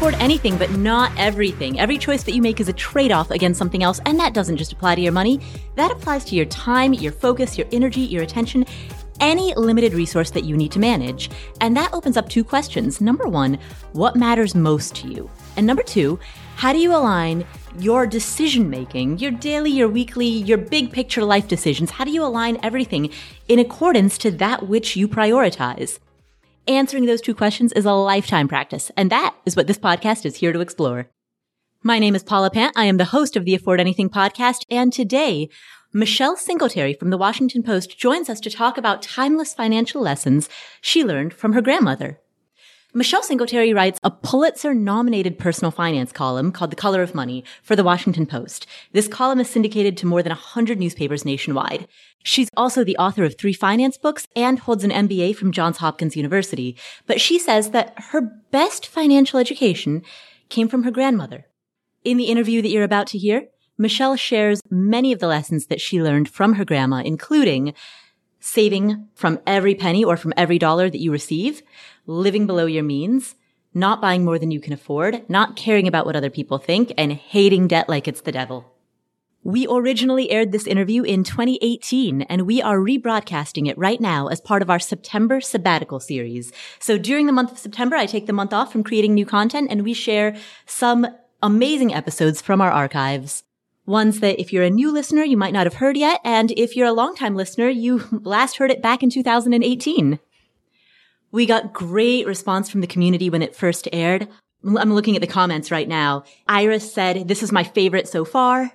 afford anything, but not everything. Every choice that you make is a trade off against something else, and that doesn't just apply to your money. That applies to your time, your focus, your energy, your attention, any limited resource that you need to manage. And that opens up two questions. Number one, what matters most to you? And number two, how do you align your decision making, your daily, your weekly, your big picture life decisions? How do you align everything in accordance to that which you prioritize? Answering those two questions is a lifetime practice, and that is what this podcast is here to explore. My name is Paula Pant. I am the host of the Afford Anything podcast, and today Michelle Singletary from the Washington Post joins us to talk about timeless financial lessons she learned from her grandmother. Michelle Singletary writes a Pulitzer nominated personal finance column called The Color of Money for the Washington Post. This column is syndicated to more than 100 newspapers nationwide. She's also the author of three finance books and holds an MBA from Johns Hopkins University. But she says that her best financial education came from her grandmother. In the interview that you're about to hear, Michelle shares many of the lessons that she learned from her grandma, including saving from every penny or from every dollar that you receive, living below your means, not buying more than you can afford, not caring about what other people think, and hating debt like it's the devil. We originally aired this interview in 2018 and we are rebroadcasting it right now as part of our September sabbatical series. So during the month of September, I take the month off from creating new content and we share some amazing episodes from our archives ones that if you're a new listener, you might not have heard yet. And if you're a longtime listener, you last heard it back in 2018. We got great response from the community when it first aired. I'm looking at the comments right now. Iris said, this is my favorite so far.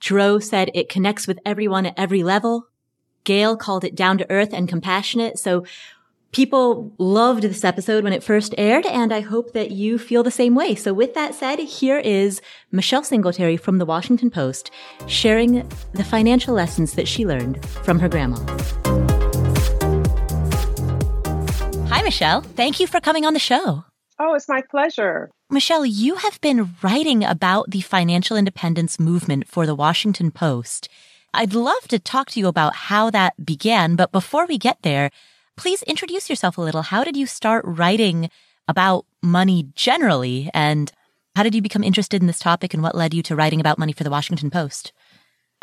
Dro said it connects with everyone at every level. Gail called it down to earth and compassionate. So People loved this episode when it first aired, and I hope that you feel the same way. So with that said, here is Michelle Singletary from the Washington Post sharing the financial lessons that she learned from her grandma. Hi, Michelle. Thank you for coming on the show. Oh, it's my pleasure. Michelle, you have been writing about the financial independence movement for the Washington Post. I'd love to talk to you about how that began, but before we get there, please introduce yourself a little. How did you start writing about money generally? And how did you become interested in this topic and what led you to writing about money for the Washington Post?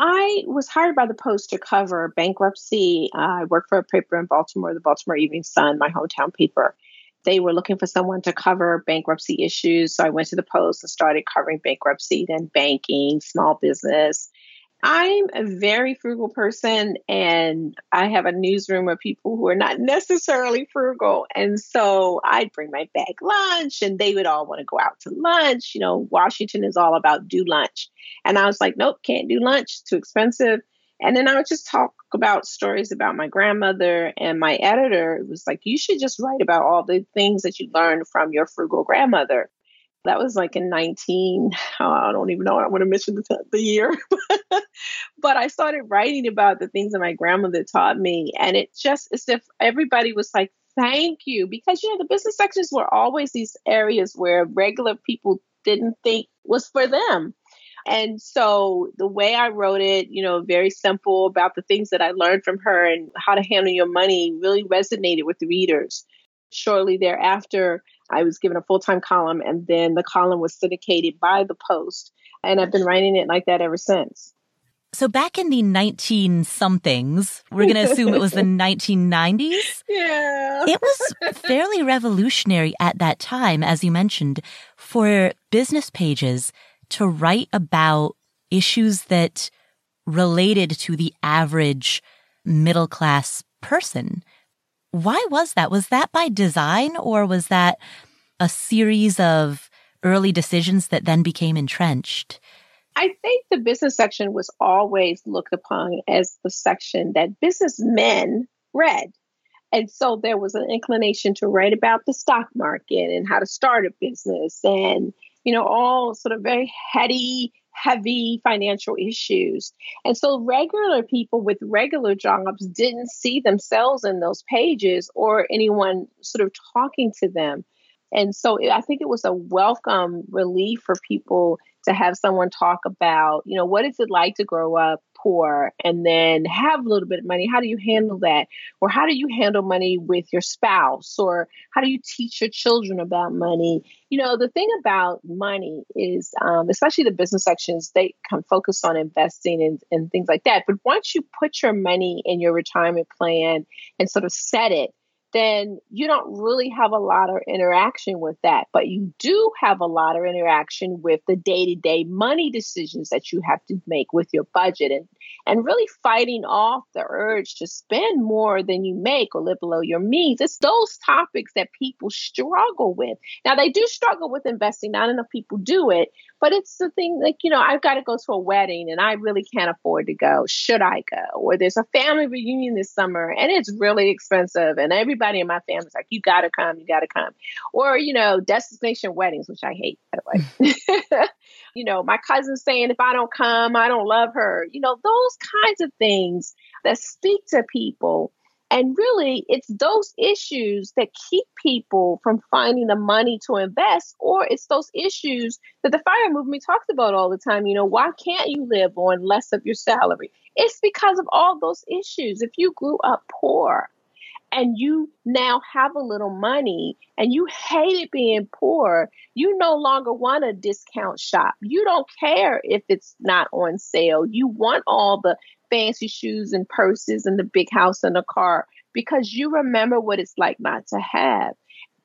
I was hired by the Post to cover bankruptcy. Uh, I worked for a paper in Baltimore, the Baltimore Evening Sun, my hometown paper. They were looking for someone to cover bankruptcy issues. So I went to the Post and started covering bankruptcy, then banking, small business, I'm a very frugal person and I have a newsroom of people who are not necessarily frugal. And so I'd bring my bag lunch and they would all want to go out to lunch. You know, Washington is all about do lunch. And I was like, nope, can't do lunch, too expensive. And then I would just talk about stories about my grandmother and my editor It was like, you should just write about all the things that you learned from your frugal grandmother. That was like in 19, oh, I don't even know, I want to mention the, the year. but I started writing about the things that my grandmother taught me. And it just, as if everybody was like, thank you. Because, you know, the business sections were always these areas where regular people didn't think was for them. And so the way I wrote it, you know, very simple about the things that I learned from her and how to handle your money really resonated with the readers. Shortly thereafter, I was given a full time column, and then the column was syndicated by the Post. And I've been writing it like that ever since. So back in the 19 somethings, we're going to assume it was the 1990s. Yeah. It was fairly revolutionary at that time, as you mentioned, for business pages to write about issues that related to the average middle class person. Why was that? Was that by design or was that a series of early decisions that then became entrenched? I think the business section was always looked upon as the section that businessmen read. And so there was an inclination to write about the stock market and how to start a business and, you know, all sort of very heady heavy financial issues. And so regular people with regular jobs didn't see themselves in those pages or anyone sort of talking to them. And so I think it was a welcome relief for people to have someone talk about, you know, what is it like to grow up poor and then have a little bit of money? How do you handle that? Or how do you handle money with your spouse? Or how do you teach your children about money? You know, the thing about money is, um, especially the business sections, they can focus on investing and, and things like that. But once you put your money in your retirement plan and sort of set it, then you don't really have a lot of interaction with that. But you do have a lot of interaction with the day to day money decisions that you have to make with your budget and, and really fighting off the urge to spend more than you make or live below your means. It's those topics that people struggle with. Now, they do struggle with investing. Not enough people do it, but it's the thing like, you know, I've got to go to a wedding and I really can't afford to go. Should I go? Or there's a family reunion this summer and it's really expensive and everybody in my family's like, you gotta come, you gotta come. Or, you know, destination weddings, which I hate, by the way. you know, my cousin's saying if I don't come, I don't love her. You know, those kinds of things that speak to people. And really, it's those issues that keep people from finding the money to invest, or it's those issues that the fire movement talks about all the time. You know, why can't you live on less of your salary? It's because of all those issues. If you grew up poor, and you now have a little money and you hated being poor, you no longer want a discount shop. You don't care if it's not on sale. You want all the fancy shoes and purses and the big house and the car because you remember what it's like not to have.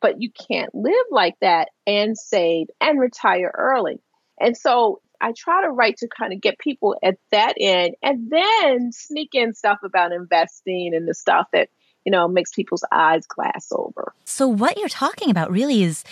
But you can't live like that and save and retire early. And so I try to write to kind of get people at that end and then sneak in stuff about investing and the stuff that you know, makes people's eyes glass over. So, what you're talking about really is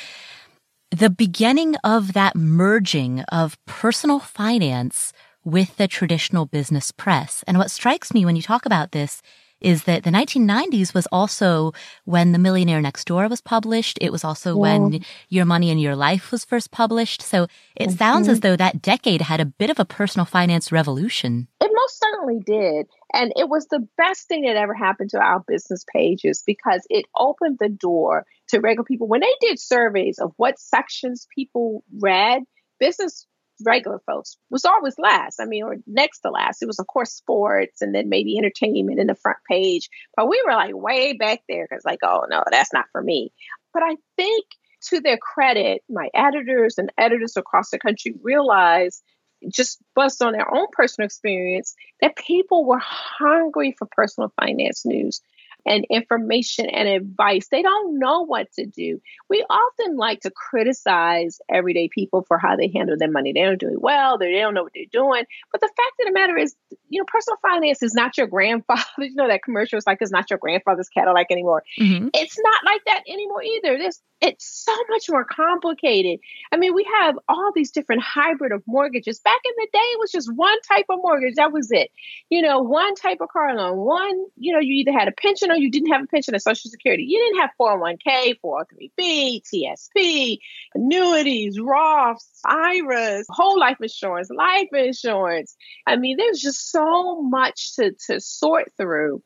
the beginning of that merging of personal finance with the traditional business press. And what strikes me when you talk about this is that the 1990s was also when The Millionaire Next Door was published. It was also yeah. when Your Money and Your Life was first published. So it mm-hmm. sounds as though that decade had a bit of a personal finance revolution. It most certainly did. And it was the best thing that ever happened to our business pages because it opened the door to regular people. When they did surveys of what sections people read, business regular folks was always last. I mean, or next to last. It was, of course, sports and then maybe entertainment in the front page. But we were like way back there because, like, oh, no, that's not for me. But I think to their credit, my editors and editors across the country realized just based on their own personal experience that people were hungry for personal finance news and information and advice. They don't know what to do. We often like to criticize everyday people for how they handle their money. They don't do it well, they don't know what they're doing. But the fact of the matter is, you know, personal finance is not your grandfather. You know, that commercial is like it's not your grandfather's Cadillac anymore. Mm-hmm. It's not like that anymore either. This it's so much more complicated. I mean, we have all these different hybrid of mortgages. Back in the day, it was just one type of mortgage. That was it. You know, one type of car loan. One, you know, you either had a pension or you didn't have a pension or Social Security. You didn't have 401k, 403b, TSP, annuities, Roths, IRAs, whole life insurance, life insurance. I mean, there's just so much to, to sort through.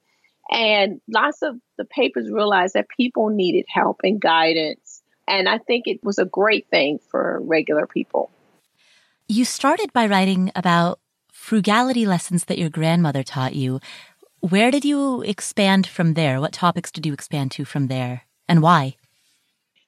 And lots of the papers realized that people needed help and guidance. And I think it was a great thing for regular people. You started by writing about frugality lessons that your grandmother taught you. Where did you expand from there? What topics did you expand to from there and why?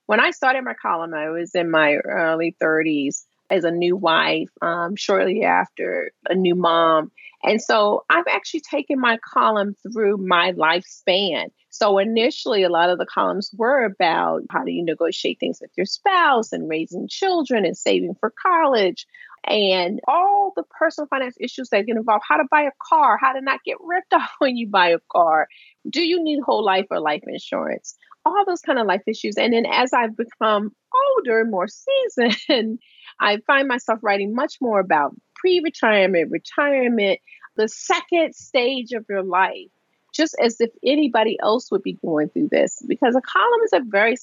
When I started my column, I was in my early 30s as a new wife, um, shortly after a new mom. And so I've actually taken my column through my lifespan. So initially, a lot of the columns were about how do you negotiate things with your spouse and raising children and saving for college and all the personal finance issues that get involved how to buy a car, how to not get ripped off when you buy a car. Do you need whole life or life insurance? All those kind of life issues. And then as I've become older, more seasoned, I find myself writing much more about pre retirement, retirement, the second stage of your life, just as if anybody else would be going through this. Because a column is a very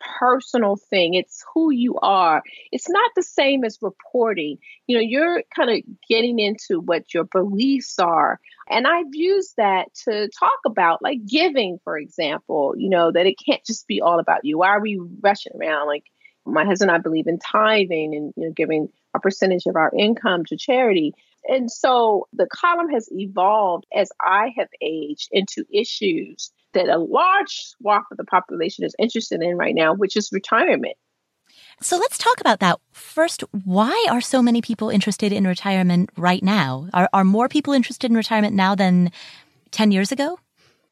personal thing. It's who you are. It's not the same as reporting. You know, you're kind of getting into what your beliefs are. And I've used that to talk about like giving, for example, you know, that it can't just be all about you. Why are we rushing around? Like my husband and I believe in tithing and you know giving a percentage of our income to charity. And so the column has evolved as I have aged into issues that a large swath of the population is interested in right now, which is retirement. So let's talk about that. First, why are so many people interested in retirement right now? Are, are more people interested in retirement now than 10 years ago?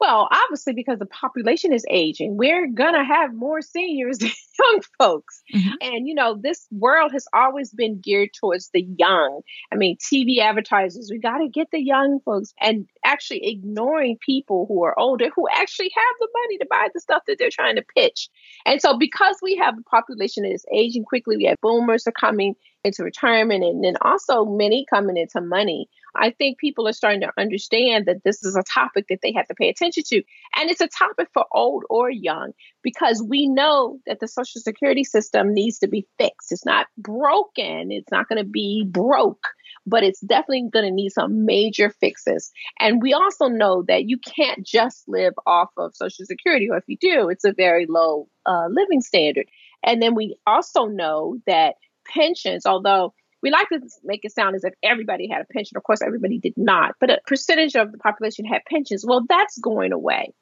Well, obviously, because the population is aging, we're going to have more seniors than young folks. Mm-hmm. And, you know, this world has always been geared towards the young. I mean, TV advertisers, we got to get the young folks and actually ignoring people who are older who actually have the money to buy the stuff that they're trying to pitch. And so, because we have a population that is aging quickly, we have boomers are coming into retirement and then also many coming into money. I think people are starting to understand that this is a topic that they have to pay attention to. And it's a topic for old or young because we know that the Social Security system needs to be fixed. It's not broken, it's not going to be broke, but it's definitely going to need some major fixes. And we also know that you can't just live off of Social Security, or if you do, it's a very low uh, living standard. And then we also know that pensions, although we like to make it sound as if everybody had a pension. Of course, everybody did not, but a percentage of the population had pensions. Well, that's going away.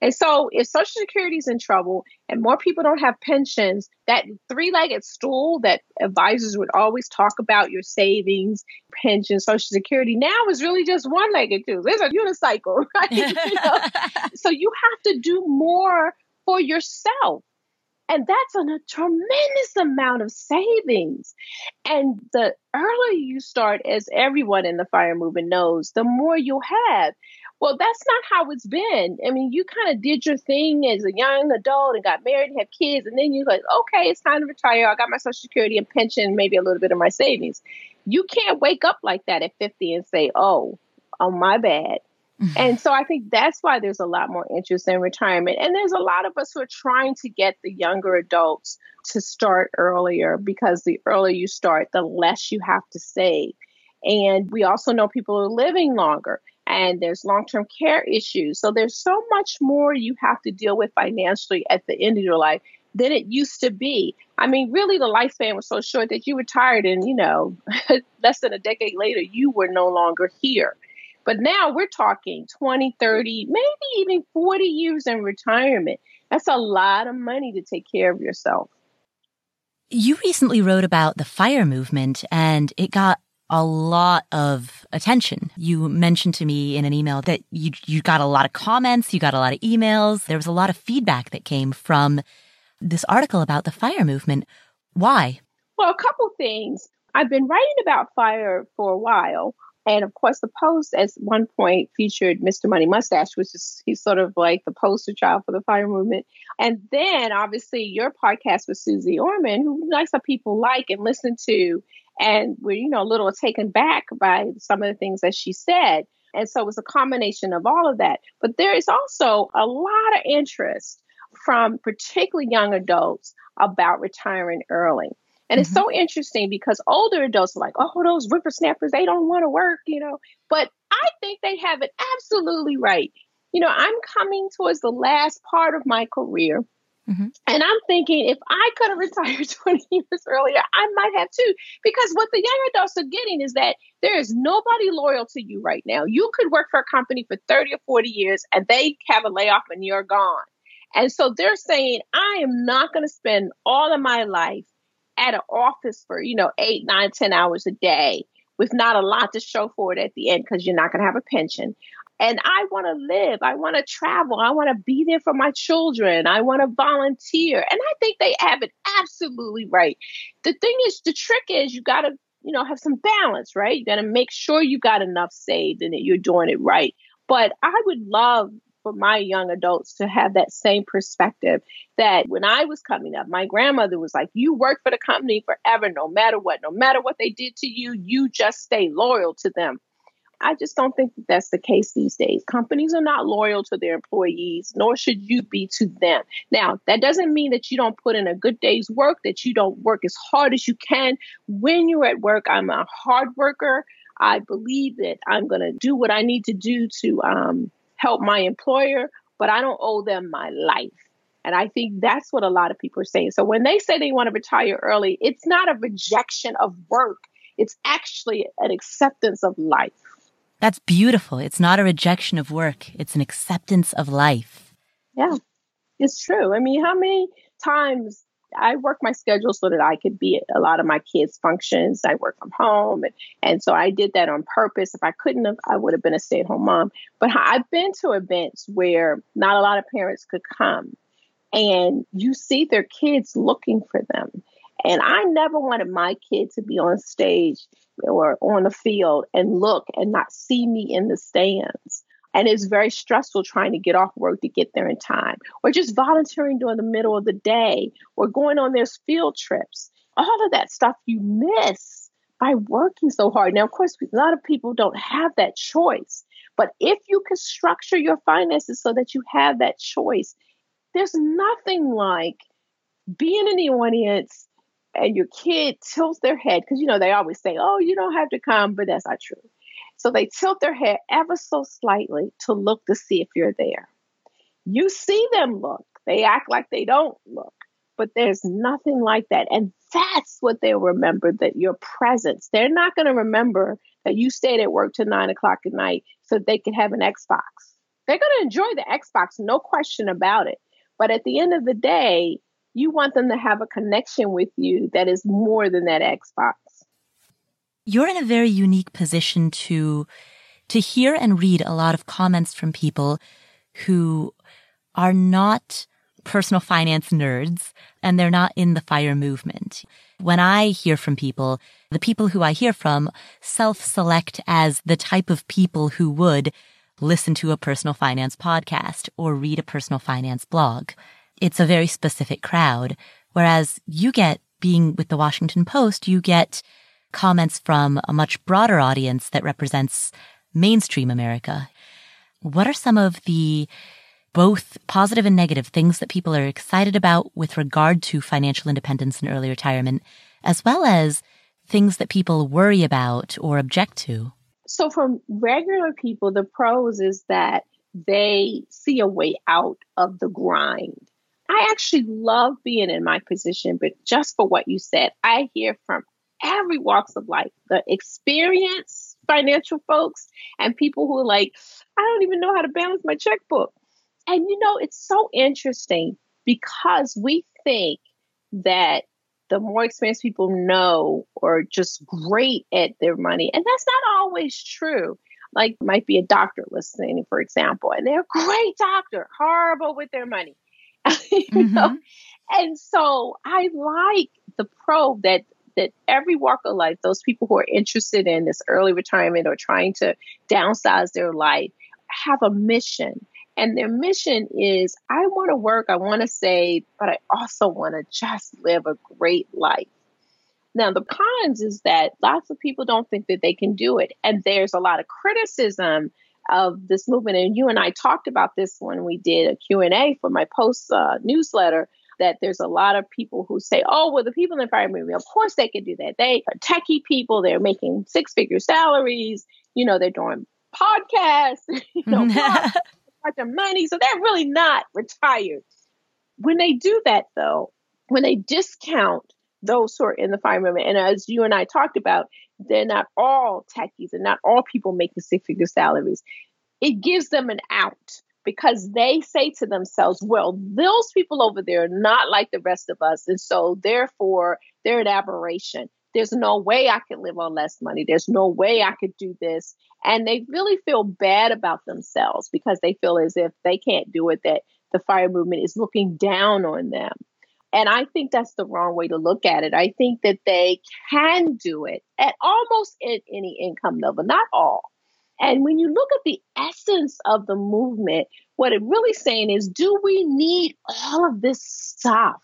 And so, if Social Security is in trouble and more people don't have pensions, that three legged stool that advisors would always talk about your savings, pension, Social Security now is really just one legged too. There's a unicycle, right? you know? So, you have to do more for yourself. And that's a tremendous amount of savings. And the earlier you start, as everyone in the fire movement knows, the more you'll have. Well, that's not how it's been. I mean, you kind of did your thing as a young adult and got married and have kids, and then you're like, okay, it's time to retire. I got my Social Security and pension, maybe a little bit of my savings. You can't wake up like that at 50 and say, oh, oh, my bad. And so I think that's why there's a lot more interest in retirement. And there's a lot of us who are trying to get the younger adults to start earlier because the earlier you start, the less you have to save. And we also know people are living longer and there's long term care issues. So there's so much more you have to deal with financially at the end of your life than it used to be. I mean, really, the lifespan was so short that you retired and, you know, less than a decade later, you were no longer here. But now we're talking 20, 30, maybe even 40 years in retirement. That's a lot of money to take care of yourself. You recently wrote about the fire movement and it got a lot of attention. You mentioned to me in an email that you you got a lot of comments, you got a lot of emails. There was a lot of feedback that came from this article about the fire movement. Why? Well, a couple things. I've been writing about fire for a while, and of course, the Post at one point featured Mr. Money Mustache, which is he's sort of like the poster child for the fire movement. And then obviously your podcast with Suze Orman, who lots of people like and listen to, and we're, you know, a little taken back by some of the things that she said. And so it was a combination of all of that. But there is also a lot of interest from particularly young adults about retiring early. And mm-hmm. it's so interesting because older adults are like, oh, those whippersnappers, they don't want to work, you know. But I think they have it absolutely right. You know, I'm coming towards the last part of my career. Mm-hmm. And I'm thinking if I could have retired 20 years earlier, I might have too. Because what the young adults are getting is that there is nobody loyal to you right now. You could work for a company for 30 or 40 years and they have a layoff and you're gone. And so they're saying, I am not going to spend all of my life at an office for, you know, eight, nine, ten hours a day with not a lot to show for it at the end because you're not going to have a pension. And I want to live. I want to travel. I want to be there for my children. I want to volunteer. And I think they have it absolutely right. The thing is, the trick is you got to, you know, have some balance, right? You got to make sure you got enough saved and that you're doing it right. But I would love for my young adults to have that same perspective that when I was coming up, my grandmother was like, You work for the company forever, no matter what, no matter what they did to you, you just stay loyal to them. I just don't think that that's the case these days. Companies are not loyal to their employees, nor should you be to them. Now, that doesn't mean that you don't put in a good day's work, that you don't work as hard as you can when you're at work. I'm a hard worker. I believe that I'm going to do what I need to do to um, help my employer, but I don't owe them my life. And I think that's what a lot of people are saying. So when they say they want to retire early, it's not a rejection of work. It's actually an acceptance of life. That's beautiful. It's not a rejection of work, it's an acceptance of life. Yeah, it's true. I mean, how many times I work my schedule so that I could be at a lot of my kids' functions. I work from home. And, and so I did that on purpose. If I couldn't have, I would have been a stay at home mom. But I've been to events where not a lot of parents could come and you see their kids looking for them. And I never wanted my kid to be on stage or on the field and look and not see me in the stands. And it's very stressful trying to get off work to get there in time, or just volunteering during the middle of the day, or going on those field trips. All of that stuff you miss by working so hard. Now, of course, a lot of people don't have that choice. But if you can structure your finances so that you have that choice, there's nothing like being in the audience and your kid tilts their head because you know they always say, "Oh, you don't have to come," but that's not true. So they tilt their head ever so slightly to look to see if you're there. You see them look. They act like they don't look, but there's nothing like that. And that's what they'll remember that your presence. They're not going to remember that you stayed at work till nine o'clock at night so they could have an Xbox. They're going to enjoy the Xbox, no question about it. But at the end of the day, you want them to have a connection with you that is more than that Xbox. You're in a very unique position to to hear and read a lot of comments from people who are not personal finance nerds and they're not in the fire movement. When I hear from people, the people who I hear from self-select as the type of people who would listen to a personal finance podcast or read a personal finance blog. It's a very specific crowd. Whereas you get being with the Washington Post, you get comments from a much broader audience that represents mainstream America. What are some of the both positive and negative things that people are excited about with regard to financial independence and early retirement, as well as things that people worry about or object to? So, for regular people, the pros is that they see a way out of the grind. I actually love being in my position, but just for what you said, I hear from every walks of life the experienced financial folks and people who are like, I don't even know how to balance my checkbook. And you know, it's so interesting because we think that the more experienced people know or just great at their money. And that's not always true. Like might be a doctor listening, for example, and they're a great doctor, horrible with their money. you mm-hmm. know? And so I like the probe that that every walk of life, those people who are interested in this early retirement or trying to downsize their life have a mission and their mission is I want to work, I want to save, but I also want to just live a great life. Now, the cons is that lots of people don't think that they can do it. And there's a lot of criticism of this movement. And you and I talked about this when we did a Q&A for my post uh, newsletter that there's a lot of people who say, oh, well, the people in the fire movement, of course they can do that. They are techie people. They're making six figure salaries. You know, they're doing podcasts, you know, bunch of money. So they're really not retired. When they do that, though, when they discount those who are in the fire movement, and as you and I talked about, they're not all techies and not all people making six figure salaries. It gives them an out because they say to themselves, well, those people over there are not like the rest of us. And so therefore, they're an aberration. There's no way I could live on less money. There's no way I could do this. And they really feel bad about themselves because they feel as if they can't do it, that the fire movement is looking down on them. And I think that's the wrong way to look at it. I think that they can do it at almost at any income level, not all. And when you look at the essence of the movement, what it really saying is do we need all of this stuff?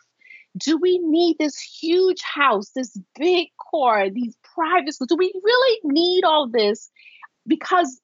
do we need this huge house, this big car, these private schools? Do we really need all this? Because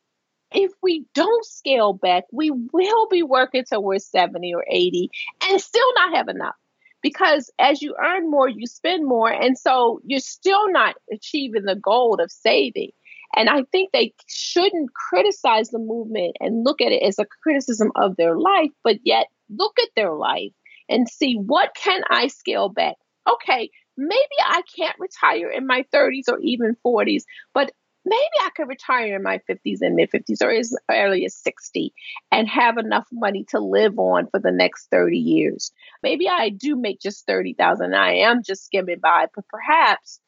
if we don't scale back, we will be working till we're 70 or 80 and still not have enough. Because as you earn more, you spend more. And so you're still not achieving the goal of saving. And I think they shouldn't criticize the movement and look at it as a criticism of their life, but yet look at their life and see what can I scale back. Okay, maybe I can't retire in my 30s or even 40s, but maybe I could retire in my 50s and mid 50s or as early as 60 and have enough money to live on for the next 30 years. Maybe I do make just 30,000 I am just skimming by, but perhaps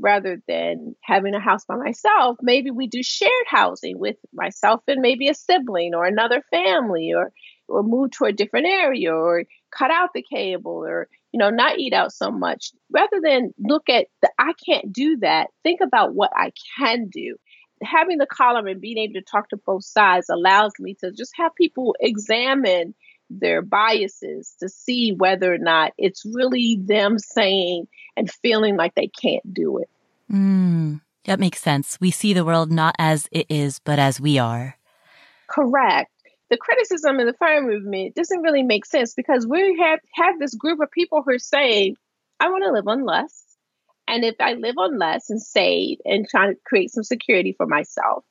rather than having a house by myself, maybe we do shared housing with myself and maybe a sibling or another family or or move to a different area or cut out the cable or you know not eat out so much. Rather than look at the i can't do that think about what i can do. Having the column and being able to talk to both sides allows me to just have people examine their biases to see whether or not it's really them saying and feeling like they can't do it. Mm, that makes sense. We see the world not as it is, but as we are. Correct the criticism of the fire movement doesn't really make sense because we have have this group of people who are saying, I want to live on less. And if I live on less and save and try to create some security for myself,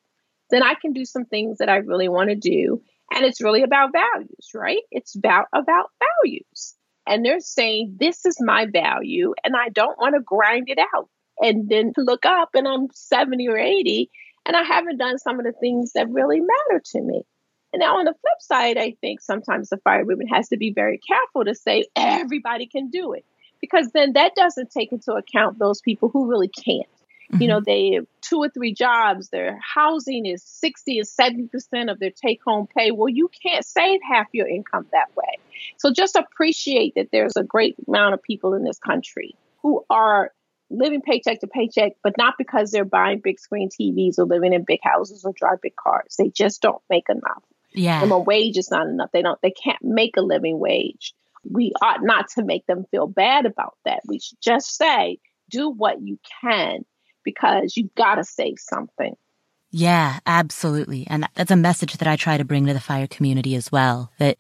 then I can do some things that I really want to do. And it's really about values, right? It's about about values. And they're saying, this is my value, and I don't want to grind it out. And then look up and I'm 70 or 80, and I haven't done some of the things that really matter to me. And now on the flip side, I think sometimes the fire movement has to be very careful to say everybody can do it because then that doesn't take into account those people who really can't. Mm-hmm. You know, they have two or three jobs, their housing is 60 or 70% of their take home pay. Well, you can't save half your income that way. So just appreciate that there's a great amount of people in this country who are living paycheck to paycheck, but not because they're buying big screen TVs or living in big houses or drive big cars. They just don't make enough. Yeah. And a wage is not enough. They don't they can't make a living wage. We ought not to make them feel bad about that. We should just say, do what you can because you've got to save something. Yeah, absolutely. And that's a message that I try to bring to the fire community as well. That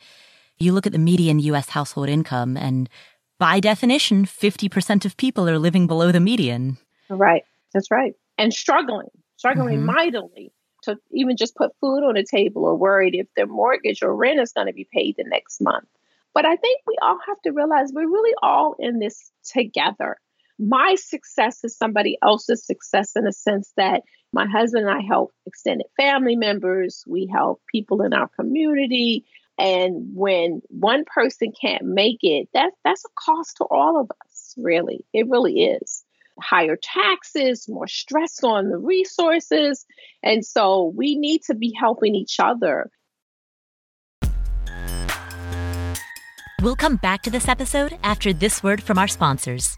you look at the median US household income and by definition, 50% of people are living below the median. Right. That's right. And struggling, struggling mm-hmm. mightily to even just put food on the table or worried if their mortgage or rent is going to be paid the next month. But I think we all have to realize we're really all in this together. My success is somebody else's success in a sense that my husband and I help extended family members, we help people in our community. And when one person can't make it, that, that's a cost to all of us, really. It really is higher taxes, more stress on the resources. And so we need to be helping each other. We'll come back to this episode after this word from our sponsors.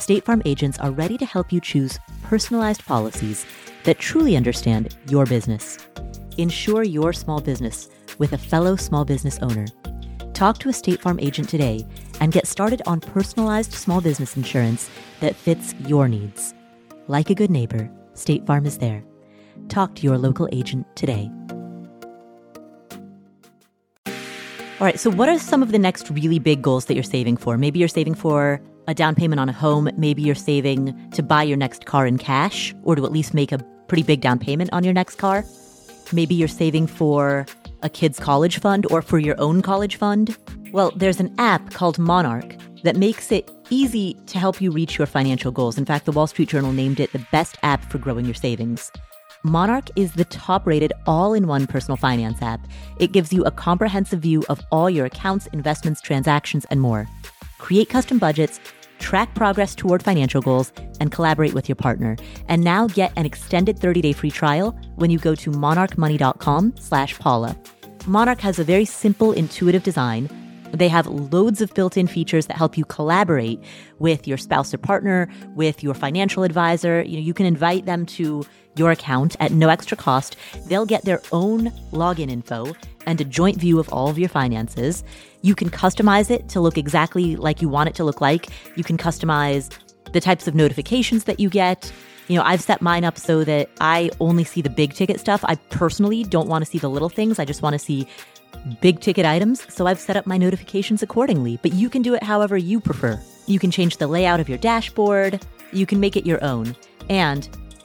State Farm agents are ready to help you choose personalized policies that truly understand your business. Insure your small business with a fellow small business owner. Talk to a State Farm agent today and get started on personalized small business insurance that fits your needs. Like a good neighbor, State Farm is there. Talk to your local agent today. All right, so what are some of the next really big goals that you're saving for? Maybe you're saving for a down payment on a home. Maybe you're saving to buy your next car in cash or to at least make a pretty big down payment on your next car. Maybe you're saving for a kid's college fund or for your own college fund. Well, there's an app called Monarch that makes it easy to help you reach your financial goals. In fact, the Wall Street Journal named it the best app for growing your savings. Monarch is the top rated all in one personal finance app. It gives you a comprehensive view of all your accounts, investments, transactions, and more. Create custom budgets, track progress toward financial goals, and collaborate with your partner. And now get an extended 30-day free trial when you go to monarchmoney.com slash Paula. Monarch has a very simple, intuitive design they have loads of built in features that help you collaborate with your spouse or partner, with your financial advisor. You know, you can invite them to your account at no extra cost. They'll get their own login info and a joint view of all of your finances. You can customize it to look exactly like you want it to look like. You can customize the types of notifications that you get. You know, I've set mine up so that I only see the big ticket stuff. I personally don't want to see the little things. I just want to see big ticket items. So I've set up my notifications accordingly. But you can do it however you prefer. You can change the layout of your dashboard. You can make it your own. And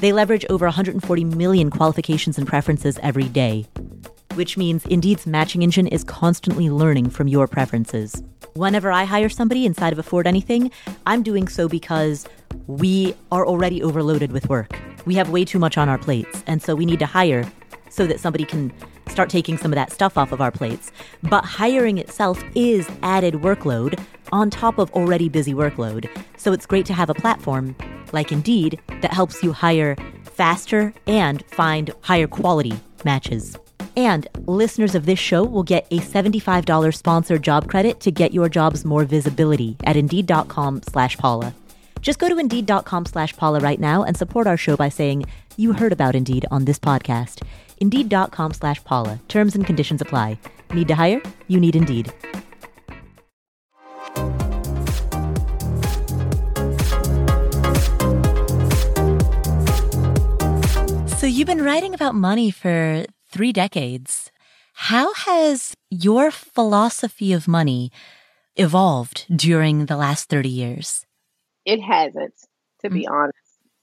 They leverage over 140 million qualifications and preferences every day, which means Indeed's matching engine is constantly learning from your preferences. Whenever I hire somebody inside of Afford Anything, I'm doing so because we are already overloaded with work. We have way too much on our plates, and so we need to hire so that somebody can start taking some of that stuff off of our plates. But hiring itself is added workload on top of already busy workload. So it's great to have a platform like Indeed that helps you hire faster and find higher quality matches. And listeners of this show will get a $75 sponsored job credit to get your jobs more visibility at Indeed.com slash Paula. Just go to Indeed.com slash Paula right now and support our show by saying you heard about Indeed on this podcast. Indeed.com slash Paula. Terms and conditions apply. Need to hire? You need Indeed. You've been writing about money for three decades. How has your philosophy of money evolved during the last 30 years? It hasn't, to mm-hmm. be honest.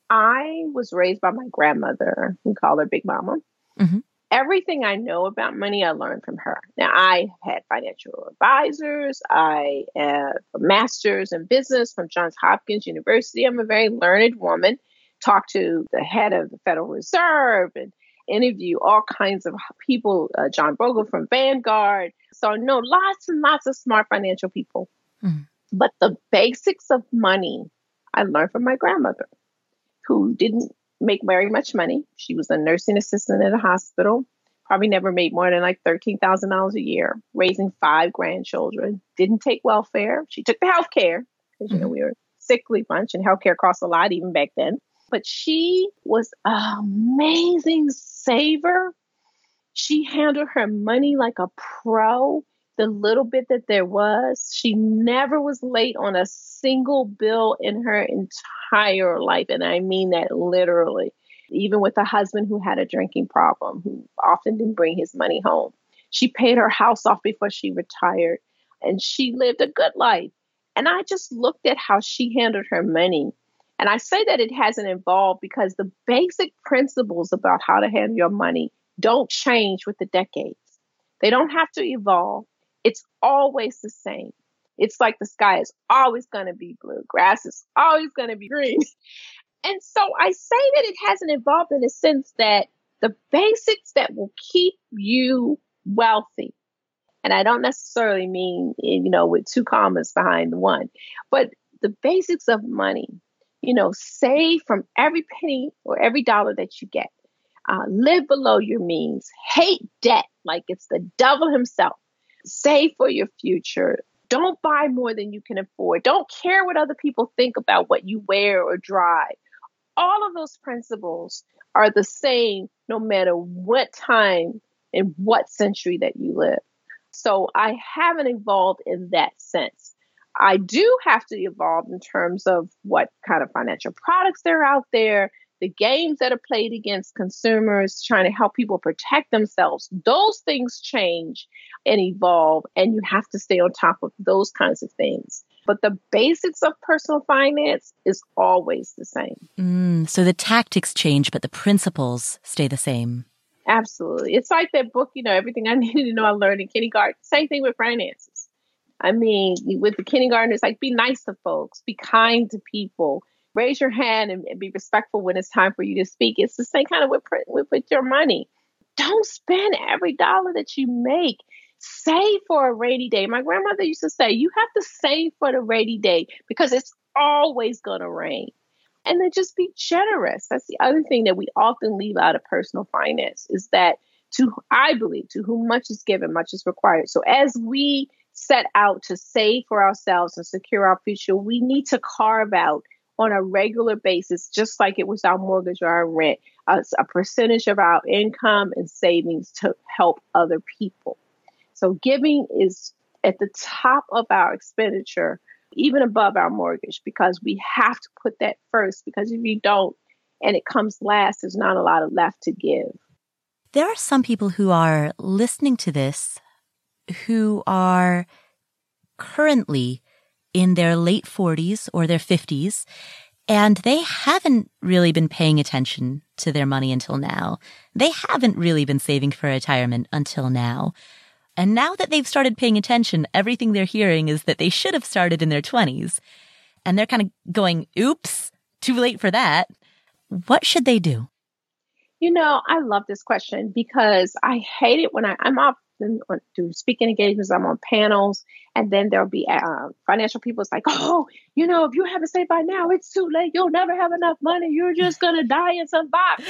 I was raised by my grandmother. We call her Big Mama. Mm-hmm. Everything I know about money, I learned from her. Now, I had financial advisors. I have a master's in business from Johns Hopkins University. I'm a very learned woman talk to the head of the Federal Reserve and interview all kinds of people, uh, John Bogle from Vanguard. So I know lots and lots of smart financial people. Mm. But the basics of money, I learned from my grandmother, who didn't make very much money. She was a nursing assistant at a hospital, probably never made more than like $13,000 a year, raising five grandchildren, didn't take welfare. She took the health care because, you know, mm-hmm. we were sickly bunch and healthcare costs a lot even back then but she was an amazing saver. She handled her money like a pro. The little bit that there was, she never was late on a single bill in her entire life. And I mean that literally. Even with a husband who had a drinking problem, who often didn't bring his money home. She paid her house off before she retired and she lived a good life. And I just looked at how she handled her money and I say that it hasn't evolved because the basic principles about how to handle your money don't change with the decades. They don't have to evolve. It's always the same. It's like the sky is always going to be blue, grass is always going to be green. And so I say that it hasn't evolved in the sense that the basics that will keep you wealthy, and I don't necessarily mean, you know, with two commas behind the one, but the basics of money you know, save from every penny or every dollar that you get. Uh, live below your means. Hate debt like it's the devil himself. Save for your future. Don't buy more than you can afford. Don't care what other people think about what you wear or drive. All of those principles are the same no matter what time and what century that you live. So I haven't evolved in that sense. I do have to evolve in terms of what kind of financial products there are out there, the games that are played against consumers, trying to help people protect themselves. Those things change and evolve, and you have to stay on top of those kinds of things. But the basics of personal finance is always the same. Mm, so the tactics change, but the principles stay the same. Absolutely. It's like that book, you know, everything I needed to know I learned in kindergarten. Same thing with finances. I mean, with the kindergarten, it's like be nice to folks, be kind to people, raise your hand and, and, be respectful when it's time for you to speak. It's the same kind of with, with, with your money. Don't spend every dollar that you make. Save for a rainy day. My grandmother used to say, you have to save for the rainy day because it's always going to rain. And then just be generous. That's the other thing that we often leave out of personal finance is that to, I believe, to whom much is given, much is required. So as we set out to save for ourselves and secure our future, we need to carve out on a regular basis, just like it was our mortgage or our rent, a, a percentage of our income and savings to help other people. So giving is at the top of our expenditure, even above our mortgage, because we have to put that first. Because if you don't, and it comes last, there's not a lot left to give. There are some people who are listening to this who are currently in their late 40s or their 50s, and they haven't really been paying attention to their money until now. They haven't really been saving for retirement until now. And now that they've started paying attention, everything they're hearing is that they should have started in their 20s. And they're kind of going, oops, too late for that. What should they do? You know, I love this question because I hate it when I, I'm off do speaking engagements. I'm on panels, and then there'll be uh, financial people. It's like, oh, you know, if you haven't saved by now, it's too late. You'll never have enough money. You're just gonna die in some box,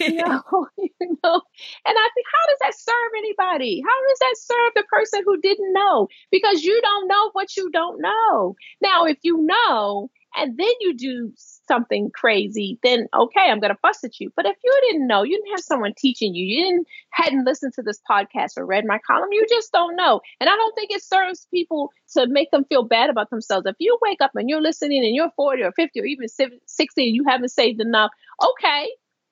you know. you know. And I think, how does that serve anybody? How does that serve the person who didn't know? Because you don't know what you don't know. Now, if you know, and then you do something crazy, then okay, I'm going to fuss at you. But if you didn't know, you didn't have someone teaching you, you didn't hadn't listened to this podcast or read my column, you just don't know. And I don't think it serves people to make them feel bad about themselves. If you wake up and you're listening and you're 40 or 50 or even 60 and you haven't saved enough, okay,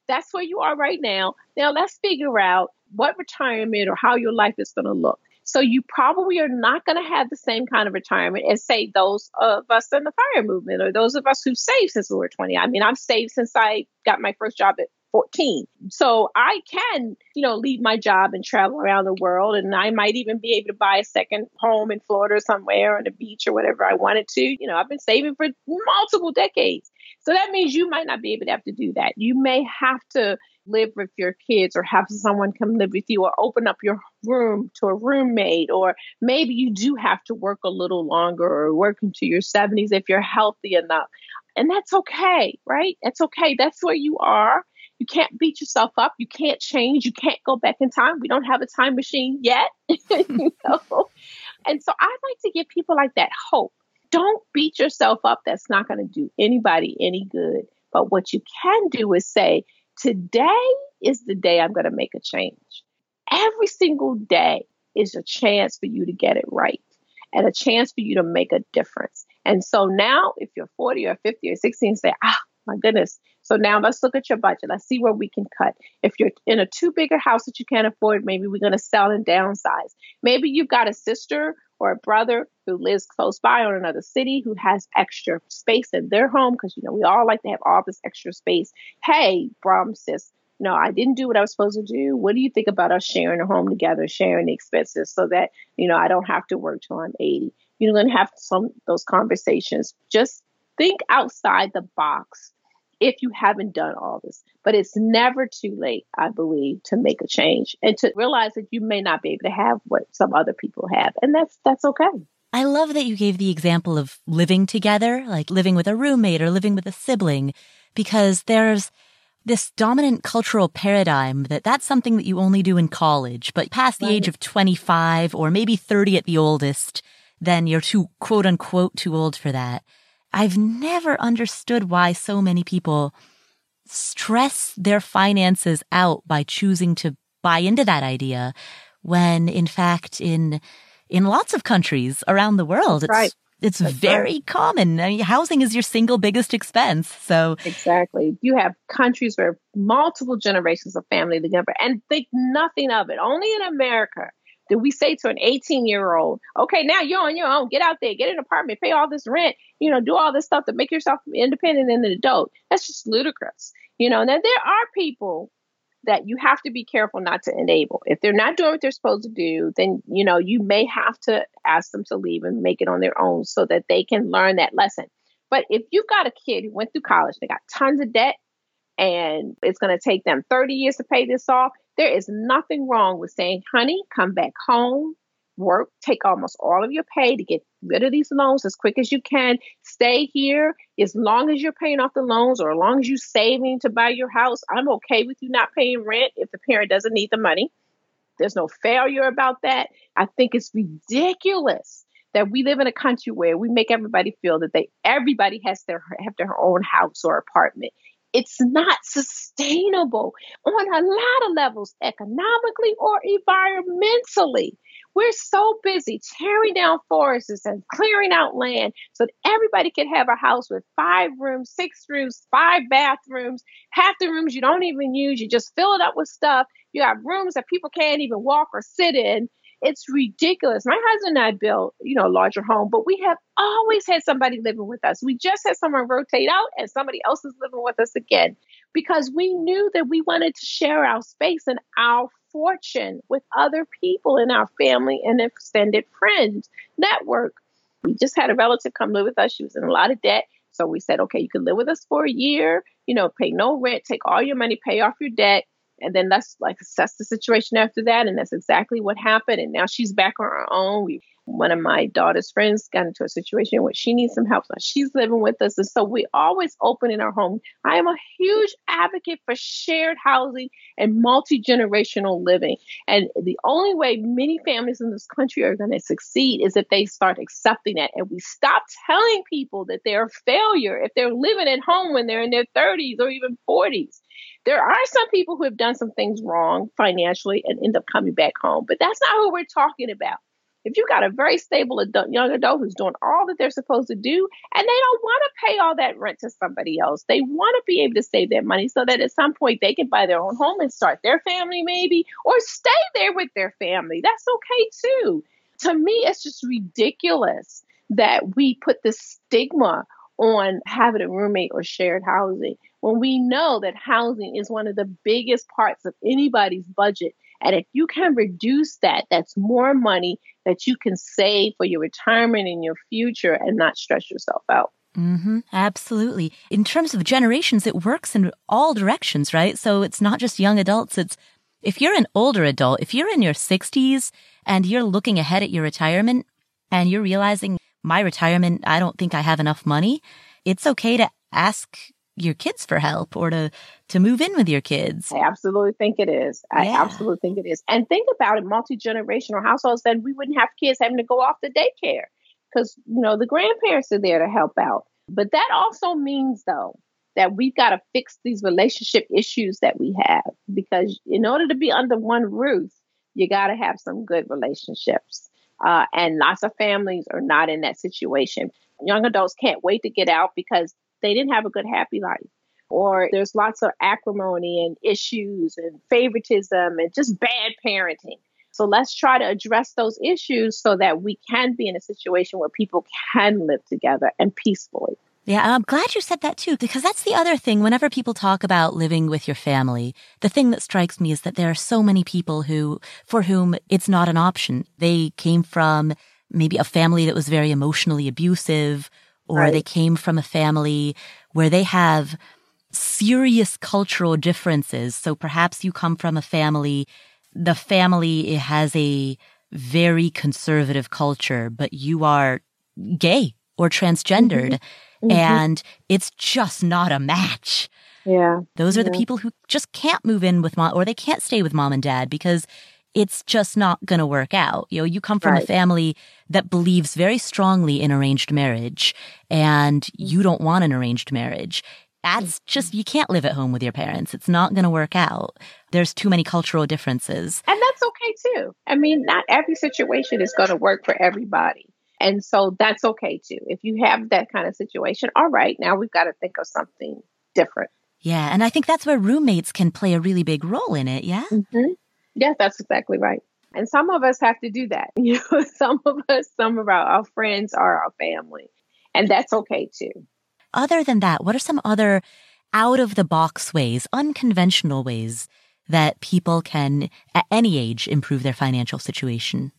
that's where you are right now. Now let's figure out what retirement or how your life is going to look. So you probably are not going to have the same kind of retirement as say those of us in the fire movement or those of us who saved since we were 20. I mean, I've saved since I got my first job at 14. So I can, you know, leave my job and travel around the world. And I might even be able to buy a second home in Florida somewhere on the beach or whatever I wanted to. You know, I've been saving for multiple decades. So that means you might not be able to have to do that. You may have to live with your kids or have someone come live with you or open up your room to a roommate or maybe you do have to work a little longer or work into your 70s if you're healthy enough. And that's okay right? That's okay. That's where you are. You can't beat yourself up. You can't change. You can't go back in time. We don't have a time machine yet you know? And so i like to give people like that hope. Don't beat yourself up. That's not going to do anybody any good. But what you can do is say today is the day I'm going to make a change. Every single day is a chance for you to get it right and a chance for you to make a difference. And so now, if you're 40 or 50 or 60 and say, ah, my goodness. So now let's look at your budget. Let's see where we can cut. If you're in a too big a house that you can't afford, maybe we're going to sell and downsize. Maybe you've got a sister or a brother who lives close by or another city who has extra space in their home because you know we all like to have all this extra space. Hey, Brom sis, know, I didn't do what I was supposed to do. What do you think about us sharing a home together, sharing the expenses so that, you know, I don't have to work till I'm 80? You're going to have some those conversations. Just think outside the box if you haven't done all this. But it's never too late, I believe, to make a change and to realize that you may not be able to have what some other people have. And that's that's okay. I love that you gave the example of living together, like living with a roommate or living with a sibling, because there's this dominant cultural paradigm that that's something that you only do in college, but past the right. age of 25 or maybe 30 at the oldest, then you're too quote unquote too old for that. I've never understood why so many people stress their finances out by choosing to buy into that idea when in fact in in lots of countries around the world it's right. It's That's very right. common. I mean, housing is your single biggest expense. So Exactly. You have countries where multiple generations of family together and think nothing of it. Only in America Do we say to an 18 year old, okay, now you're on your own, get out there, get an apartment, pay all this rent, you know, do all this stuff to make yourself independent and an adult? That's just ludicrous. You know, now there are people that you have to be careful not to enable. If they're not doing what they're supposed to do, then you know you may have to ask them to leave and make it on their own so that they can learn that lesson. But if you've got a kid who went through college, they got tons of debt, and it's going to take them 30 years to pay this off, there is nothing wrong with saying, honey, come back home, work, take almost all of your pay to get rid of these loans as quick as you can. Stay here as long as you're paying off the loans or as long as you're saving to buy your house. I'm okay with you not paying rent if the parent doesn't need the money. There's no failure about that. I think it's ridiculous that we live in a country where we make everybody feel that they everybody has their have their own house or apartment it's not sustainable on a lot of levels, economically or environmentally. We're so busy tearing down forests and clearing out land so that everybody can have a house with five rooms, six rooms, five bathrooms, half the rooms you don't even use. You just fill it up with stuff. You have rooms that people can't even walk or sit in. It's ridiculous. My husband and I built, you know, a larger home, but we have always had somebody living with us. We just had someone rotate out and somebody else is living with us again because we knew that we wanted to share our space and our fortune with other people in our family and extended friends network. We just had a relative come live with us. She was in a lot of debt. So we said, okay, you can live with us for a year, you know, pay no rent, take all your money, pay off your debt and then let's like assess the situation after that and that's exactly what happened and now she's back on her own. We one of my daughter's friends got into a situation where she needs some help she's living with us and so we always open in our home. I am a huge advocate for shared housing and multi-generational living and the only way many families in this country are going to succeed is if they start accepting that and we stop telling people that they're a failure if they're living at home when they're in their 30s or even 40s there are some people who have done some things wrong financially and end up coming back home, but that's not who we're talking about. If you've got a very stable adult, young adult who's doing all that they're supposed to do, and they don't want to pay all that rent to somebody else, they want to be able to save that money so that at some point they can buy their own home and start their family, maybe, or stay there with their family. That's okay too. To me, it's just ridiculous that we put this stigma on having a roommate or shared housing when we know that housing is one of the biggest parts of anybody's budget. And if you can reduce that, that's more money that you can save for your retirement and your future and not stress yourself out. Mm-hmm, absolutely. In terms of generations, it works in all directions, right? So it's not just young adults. It's if you're an older adult, if you're in your 60s and you're looking ahead at your retirement and you're realizing my retirement, I don't think I have enough money. It's okay to ask your kids for help or to to move in with your kids. I absolutely think it is. I yeah. absolutely think it is. And think about it, multi-generational households, then we wouldn't have kids having to go off to daycare because you know the grandparents are there to help out. But that also means though that we've got to fix these relationship issues that we have because in order to be under one roof, you got to have some good relationships. Uh, and lots of families are not in that situation. Young adults can't wait to get out because they didn't have a good, happy life. Or there's lots of acrimony and issues and favoritism and just bad parenting. So let's try to address those issues so that we can be in a situation where people can live together and peacefully. Yeah, I'm glad you said that too, because that's the other thing. Whenever people talk about living with your family, the thing that strikes me is that there are so many people who, for whom it's not an option. They came from maybe a family that was very emotionally abusive or right. they came from a family where they have serious cultural differences. So perhaps you come from a family, the family has a very conservative culture, but you are gay or transgendered mm-hmm. Mm-hmm. and it's just not a match. Yeah. Those are yeah. the people who just can't move in with mom or they can't stay with mom and dad because it's just not going to work out. You know, you come from right. a family that believes very strongly in arranged marriage and you don't want an arranged marriage. That's just, you can't live at home with your parents. It's not going to work out. There's too many cultural differences. And that's okay too. I mean, not every situation is going to work for everybody. And so that's okay too. If you have that kind of situation, all right, now we've got to think of something different. Yeah. And I think that's where roommates can play a really big role in it. Yeah. Mm-hmm. Yeah, that's exactly right. And some of us have to do that. You know, some of us, some of our, our friends are our family. And that's okay too. Other than that, what are some other out of the box ways, unconventional ways that people can at any age improve their financial situation?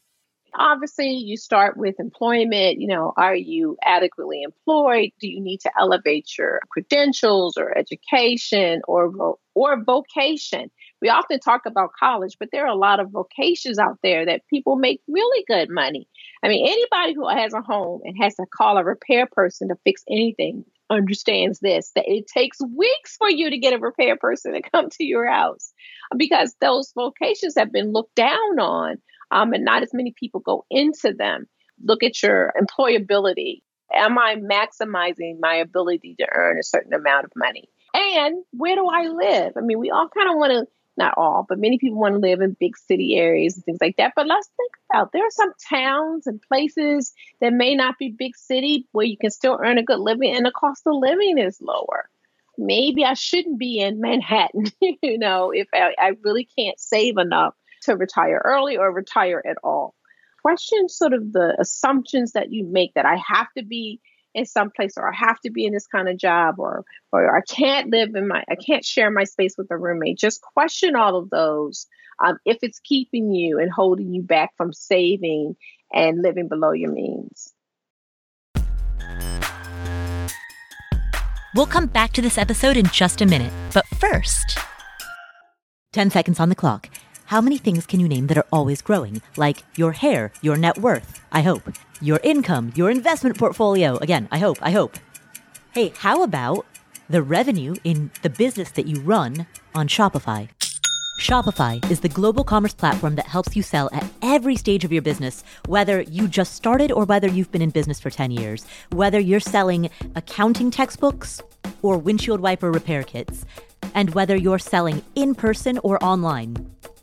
Obviously, you start with employment. You know, are you adequately employed? Do you need to elevate your credentials or education or or vocation? We often talk about college, but there are a lot of vocations out there that people make really good money. I mean, anybody who has a home and has to call a repair person to fix anything understands this that it takes weeks for you to get a repair person to come to your house because those vocations have been looked down on um, and not as many people go into them. Look at your employability. Am I maximizing my ability to earn a certain amount of money? And where do I live? I mean, we all kind of want to, not all, but many people want to live in big city areas and things like that. But let's think about there are some towns and places that may not be big city where you can still earn a good living and the cost of living is lower. Maybe I shouldn't be in Manhattan, you know, if I, I really can't save enough to retire early or retire at all. Question sort of the assumptions that you make that I have to be in some place or I have to be in this kind of job or or I can't live in my I can't share my space with a roommate. Just question all of those um, if it's keeping you and holding you back from saving and living below your means. We'll come back to this episode in just a minute, but first, 10 seconds on the clock. How many things can you name that are always growing? Like your hair, your net worth, I hope. Your income, your investment portfolio. Again, I hope, I hope. Hey, how about the revenue in the business that you run on Shopify? Shopify is the global commerce platform that helps you sell at every stage of your business, whether you just started or whether you've been in business for 10 years, whether you're selling accounting textbooks or windshield wiper repair kits, and whether you're selling in person or online.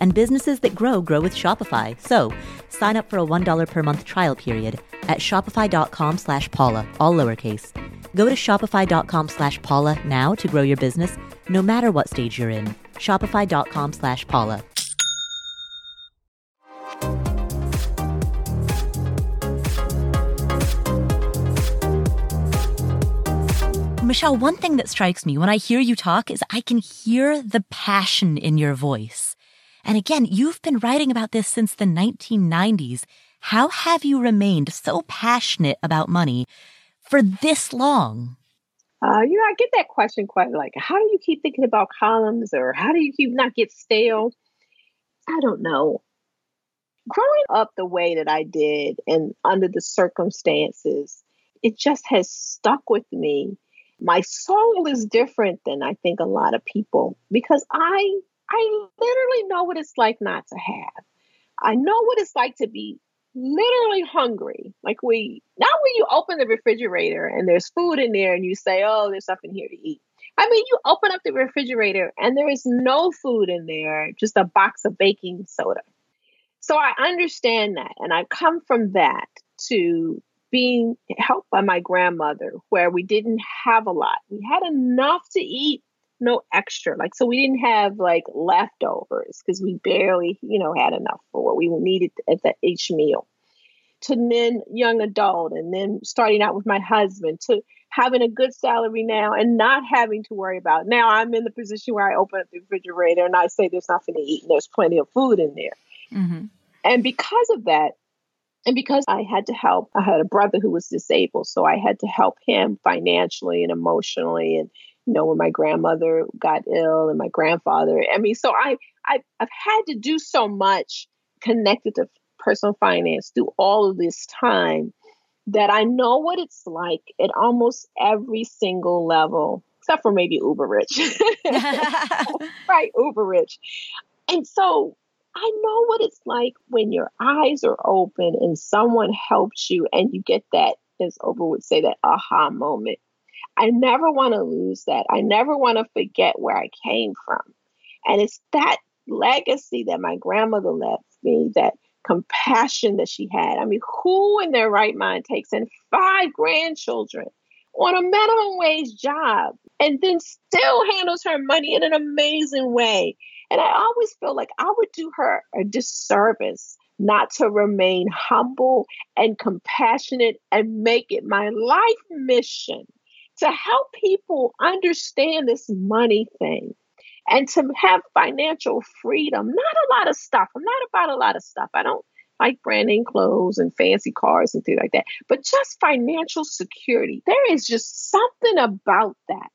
and businesses that grow grow with Shopify. So sign up for a $1 per month trial period at shopify.com slash Paula, all lowercase. Go to shopify.com slash Paula now to grow your business, no matter what stage you're in. Shopify.com slash Paula. Michelle, one thing that strikes me when I hear you talk is I can hear the passion in your voice. And again, you've been writing about this since the 1990s. How have you remained so passionate about money for this long? Uh, you know, I get that question quite like, how do you keep thinking about columns or how do you keep not get stale? I don't know. Growing up the way that I did and under the circumstances, it just has stuck with me. My soul is different than I think a lot of people because I I literally know what it's like not to have. I know what it's like to be literally hungry. Like we, not when you open the refrigerator and there's food in there and you say, oh, there's something here to eat. I mean, you open up the refrigerator and there is no food in there, just a box of baking soda. So I understand that. And I come from that to being helped by my grandmother, where we didn't have a lot. We had enough to eat, no extra. Like, so we didn't have like leftovers because we barely, you know, had enough for what we needed at the each meal. To then young adult and then starting out with my husband to having a good salary now and not having to worry about now I'm in the position where I open up the refrigerator and I say there's nothing to eat and there's plenty of food in there. Mm-hmm. And because of that, and because I had to help, I had a brother who was disabled, so I had to help him financially and emotionally and you know, when my grandmother got ill and my grandfather. I mean, so I, I I've had to do so much connected to personal finance through all of this time that I know what it's like at almost every single level, except for maybe uber rich. right, uber rich. And so I know what it's like when your eyes are open and someone helps you and you get that, as Oprah would say, that aha moment. I never want to lose that. I never want to forget where I came from. And it's that legacy that my grandmother left me, that compassion that she had. I mean, who in their right mind takes in five grandchildren on a minimum wage job and then still handles her money in an amazing way? And I always feel like I would do her a disservice not to remain humble and compassionate and make it my life mission to help people understand this money thing and to have financial freedom. Not a lot of stuff. I'm not about a lot of stuff. I don't like brand clothes and fancy cars and things like that, but just financial security. There is just something about that.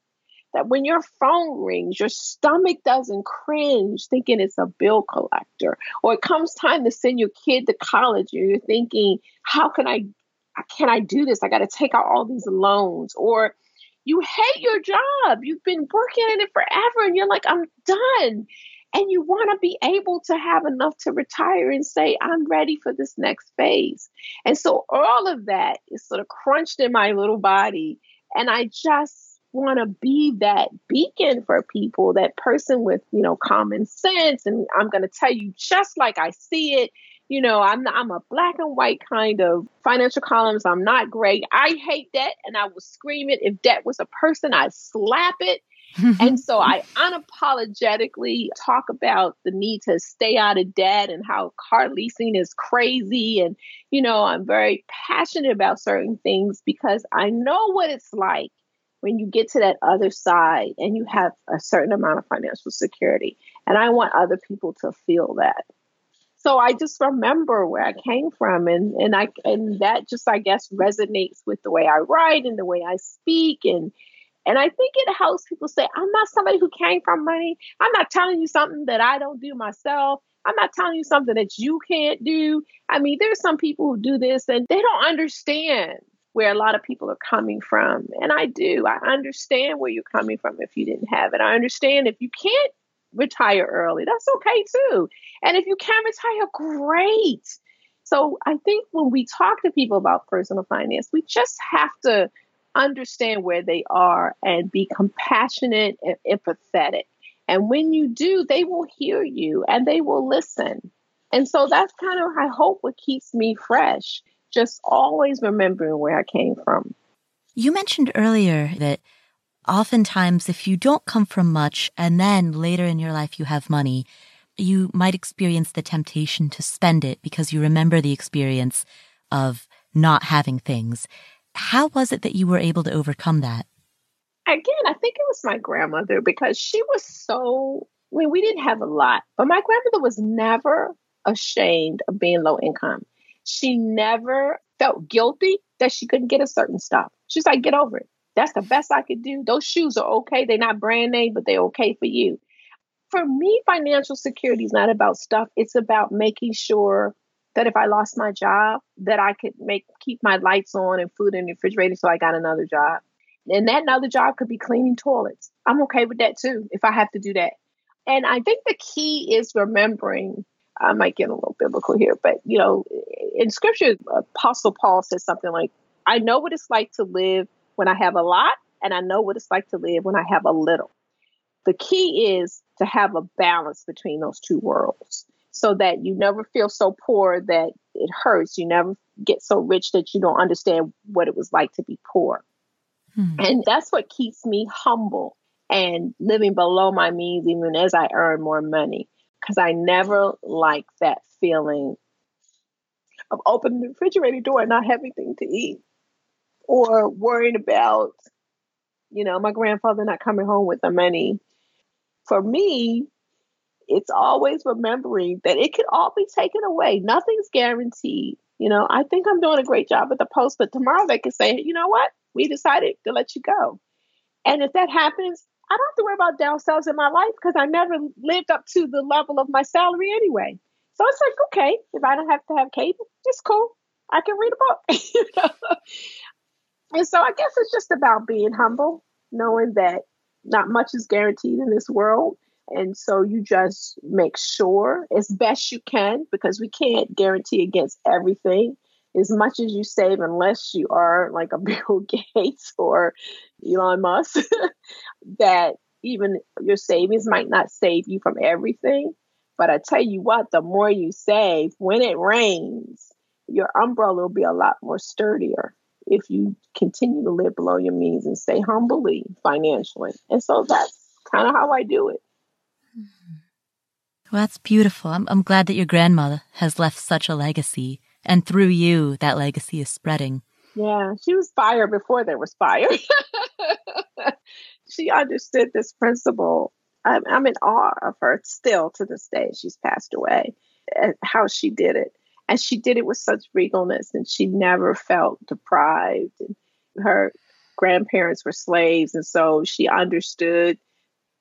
That when your phone rings, your stomach doesn't cringe thinking it's a bill collector, or it comes time to send your kid to college, and you're thinking, "How can I can I do this? I got to take out all these loans. Or you hate your job. You've been working in it forever and you're like, I'm done. And you want to be able to have enough to retire and say, I'm ready for this next phase. And so all of that is sort of crunched in my little body. And I just want to be that beacon for people, that person with, you know, common sense. And I'm going to tell you just like I see it you know, I'm I'm a black and white kind of financial columns. I'm not great. I hate debt, and I will scream it. If debt was a person, I'd slap it. and so I unapologetically talk about the need to stay out of debt and how car leasing is crazy. And, you know, I'm very passionate about certain things because I know what it's like when you get to that other side and you have a certain amount of financial security. And I want other people to feel that so I just remember where I came from and and I and that just I guess resonates with the way I write and the way I speak and and I think it helps people say I'm not somebody who came from money. I'm not telling you something that I don't do myself. I'm not telling you something that you can't do. I mean, there's some people who do this and they don't understand where a lot of people are coming from. And I do. I understand where you're coming from if you didn't have it. I understand if you can't retire early. That's okay too. And if you can retire, great. So I think when we talk to people about personal finance, we just have to understand where they are and be compassionate and empathetic. And when you do, they will hear you and they will listen. And so that's kind of, I hope, what keeps me fresh, just always remembering where I came from. You mentioned earlier that oftentimes if you don't come from much and then later in your life you have money, you might experience the temptation to spend it because you remember the experience of not having things. How was it that you were able to overcome that? Again, I think it was my grandmother because she was so, I mean, we didn't have a lot, but my grandmother was never ashamed of being low income. She never felt guilty that she couldn't get a certain stuff. She's like, get over it. That's the best I could do. Those shoes are okay. They're not brand name, but they're okay for you. For me, financial security is not about stuff. It's about making sure that if I lost my job, that I could make keep my lights on and food in the refrigerator so I got another job. And that another job could be cleaning toilets. I'm okay with that too if I have to do that. And I think the key is remembering I might get a little biblical here, but you know, in scripture, Apostle Paul says something like, I know what it's like to live when I have a lot, and I know what it's like to live when I have a little. The key is to have a balance between those two worlds so that you never feel so poor that it hurts. You never get so rich that you don't understand what it was like to be poor. Hmm. And that's what keeps me humble and living below my means, even as I earn more money. Because I never like that feeling of opening the refrigerator door and not having anything to eat or worrying about, you know, my grandfather not coming home with the money. For me, it's always remembering that it could all be taken away. Nothing's guaranteed. You know, I think I'm doing a great job at the post, but tomorrow they could say, you know what? We decided to let you go. And if that happens, I don't have to worry about downsells in my life because I never lived up to the level of my salary anyway. So it's like, okay, if I don't have to have cable, it's cool. I can read a book. you know? And so I guess it's just about being humble, knowing that not much is guaranteed in this world, And so you just make sure as best you can, because we can't guarantee against everything, as much as you save, unless you are like a Bill Gates or Elon Musk, that even your savings might not save you from everything. But I tell you what, the more you save, when it rains, your umbrella will be a lot more sturdier if you continue to live below your means and stay humbly financially. And so that's kind of how I do it. Well, that's beautiful. I'm, I'm glad that your grandmother has left such a legacy. And through you, that legacy is spreading. Yeah, she was fire before there was fire. she understood this principle. I'm, I'm in awe of her still to this day. She's passed away, and how she did it. And she did it with such regalness, and she never felt deprived. And her grandparents were slaves, and so she understood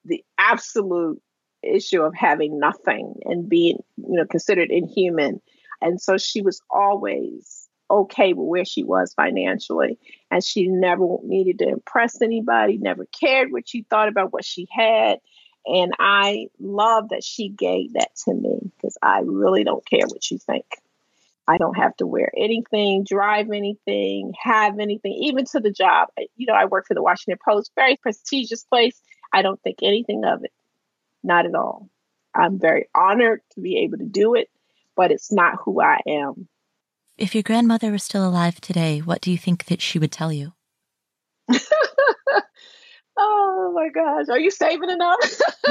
the absolute issue of having nothing and being, you know, considered inhuman. And so she was always okay with where she was financially. And she never needed to impress anybody, never cared what you thought about what she had. And I love that she gave that to me because I really don't care what you think. I don't have to wear anything, drive anything, have anything, even to the job. You know, I work for the Washington Post, very prestigious place. I don't think anything of it. Not at all. I'm very honored to be able to do it, but it's not who I am. If your grandmother were still alive today, what do you think that she would tell you? oh my gosh, are you saving enough?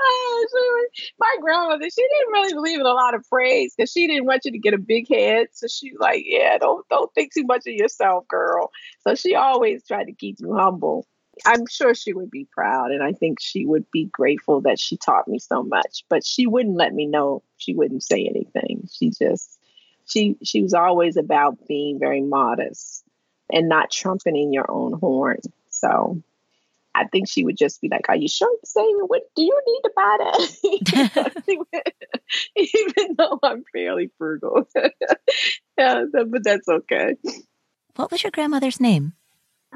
oh, my grandmother, she didn't really believe in a lot of praise because she didn't want you to get a big head. So she was like, "Yeah, don't don't think too much of yourself, girl." So she always tried to keep you humble. I'm sure she would be proud, and I think she would be grateful that she taught me so much. But she wouldn't let me know. She wouldn't say anything. She just she she was always about being very modest and not trumpeting your own horn. So I think she would just be like, "Are you sure you're saving? What do you need to buy that?" Even though I'm fairly frugal, yeah, but that's okay. What was your grandmother's name?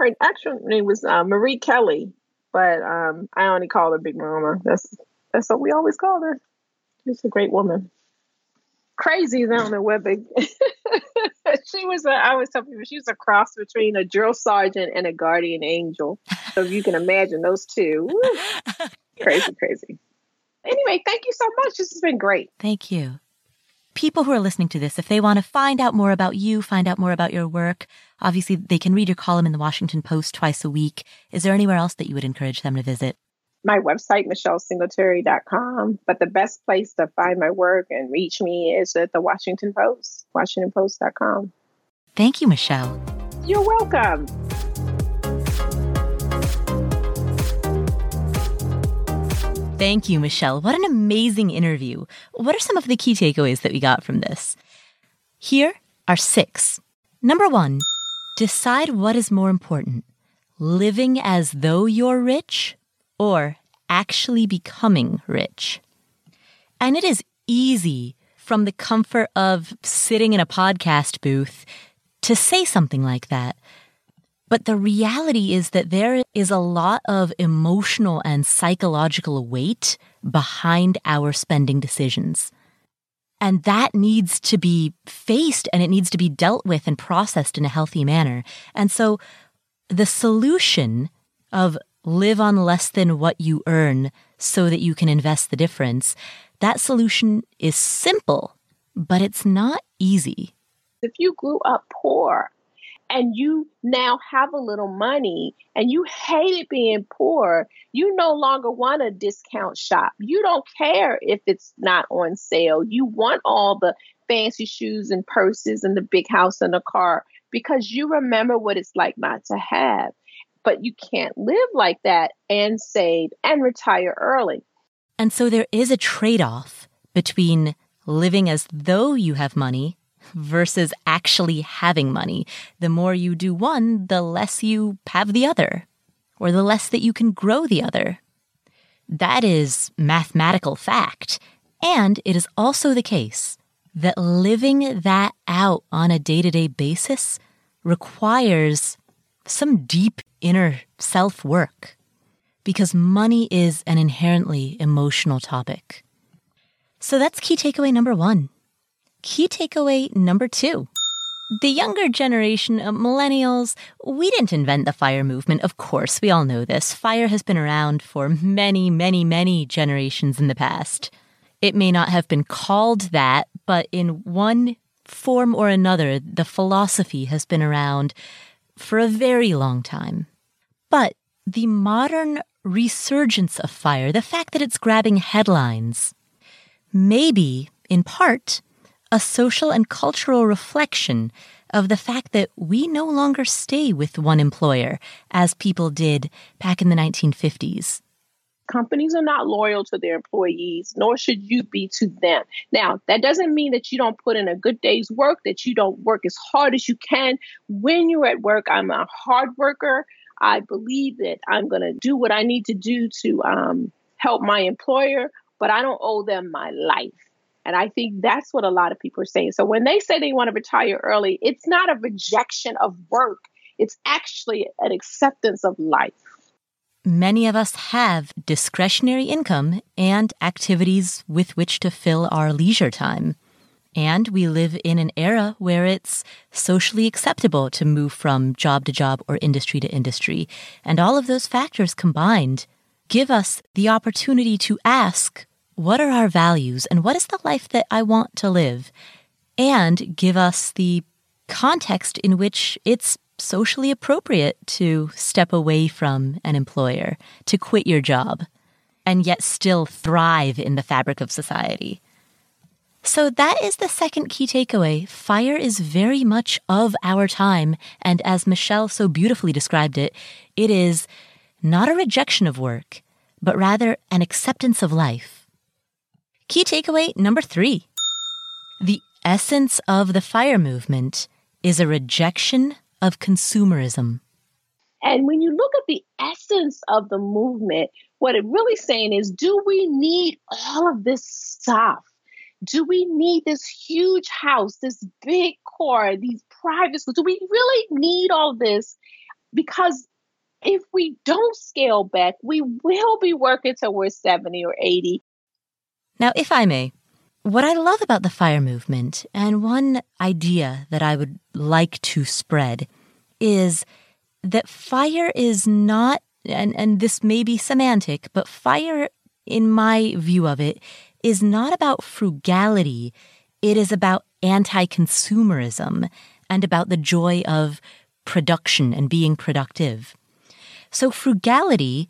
her actual name was uh, Marie Kelly, but um, I only call her Big Mama. That's that's what we always called her. She's a great woman. Crazy, I don't know what big. she was. A, I always tell people she was a cross between a drill sergeant and a guardian angel. So you can imagine those two. crazy, crazy. Anyway, thank you so much. This has been great. Thank you people who are listening to this, if they want to find out more about you, find out more about your work, obviously they can read your column in the Washington Post twice a week. Is there anywhere else that you would encourage them to visit? My website, michellesingletary.com. But the best place to find my work and reach me is at the Washington Post, washingtonpost.com. Thank you, Michelle. You're welcome. Thank you, Michelle. What an amazing interview. What are some of the key takeaways that we got from this? Here are six. Number one, decide what is more important living as though you're rich or actually becoming rich. And it is easy from the comfort of sitting in a podcast booth to say something like that. But the reality is that there is a lot of emotional and psychological weight behind our spending decisions. And that needs to be faced and it needs to be dealt with and processed in a healthy manner. And so the solution of live on less than what you earn so that you can invest the difference, that solution is simple, but it's not easy. If you grew up poor, and you now have a little money and you hated being poor, you no longer want a discount shop. You don't care if it's not on sale. You want all the fancy shoes and purses and the big house and the car because you remember what it's like not to have. But you can't live like that and save and retire early. And so there is a trade off between living as though you have money versus actually having money. The more you do one, the less you have the other, or the less that you can grow the other. That is mathematical fact. And it is also the case that living that out on a day to day basis requires some deep inner self work. because money is an inherently emotional topic. So that's key takeaway number one. Key takeaway number two. The younger generation of millennials, we didn't invent the fire movement, of course, we all know this. Fire has been around for many, many, many generations in the past. It may not have been called that, but in one form or another, the philosophy has been around for a very long time. But the modern resurgence of fire, the fact that it's grabbing headlines, may be, in part, a social and cultural reflection of the fact that we no longer stay with one employer as people did back in the 1950s. Companies are not loyal to their employees, nor should you be to them. Now, that doesn't mean that you don't put in a good day's work, that you don't work as hard as you can. When you're at work, I'm a hard worker. I believe that I'm going to do what I need to do to um, help my employer, but I don't owe them my life. And I think that's what a lot of people are saying. So when they say they want to retire early, it's not a rejection of work, it's actually an acceptance of life. Many of us have discretionary income and activities with which to fill our leisure time. And we live in an era where it's socially acceptable to move from job to job or industry to industry. And all of those factors combined give us the opportunity to ask what are our values and what is the life that I want to live? And give us the context in which it's socially appropriate to step away from an employer, to quit your job, and yet still thrive in the fabric of society. So that is the second key takeaway. Fire is very much of our time. And as Michelle so beautifully described it, it is not a rejection of work, but rather an acceptance of life. Key takeaway number three. The essence of the fire movement is a rejection of consumerism. And when you look at the essence of the movement, what it really saying is do we need all of this stuff? Do we need this huge house, this big car, these private schools? Do we really need all this? Because if we don't scale back, we will be working till we're 70 or 80. Now, if I may, what I love about the fire movement, and one idea that I would like to spread, is that fire is not, and, and this may be semantic, but fire, in my view of it, is not about frugality. It is about anti consumerism and about the joy of production and being productive. So, frugality,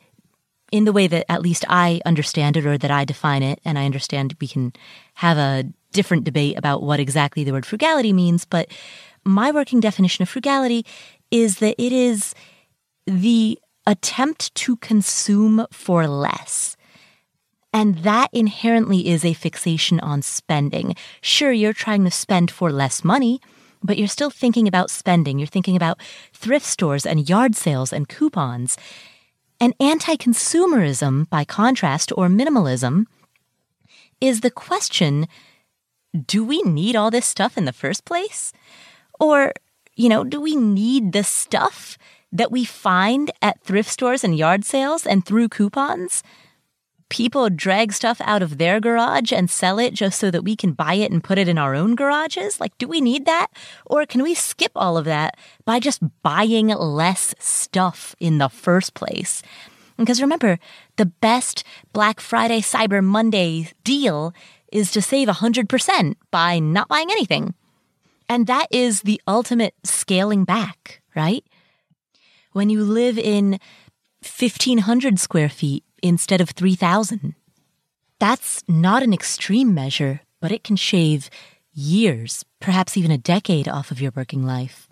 in the way that at least I understand it or that I define it, and I understand we can have a different debate about what exactly the word frugality means, but my working definition of frugality is that it is the attempt to consume for less. And that inherently is a fixation on spending. Sure, you're trying to spend for less money, but you're still thinking about spending. You're thinking about thrift stores and yard sales and coupons. And anti consumerism, by contrast, or minimalism, is the question do we need all this stuff in the first place? Or, you know, do we need the stuff that we find at thrift stores and yard sales and through coupons? People drag stuff out of their garage and sell it just so that we can buy it and put it in our own garages? Like, do we need that? Or can we skip all of that by just buying less stuff in the first place? Because remember, the best Black Friday, Cyber Monday deal is to save 100% by not buying anything. And that is the ultimate scaling back, right? When you live in 1500 square feet instead of 3,000. That's not an extreme measure, but it can shave years, perhaps even a decade off of your working life.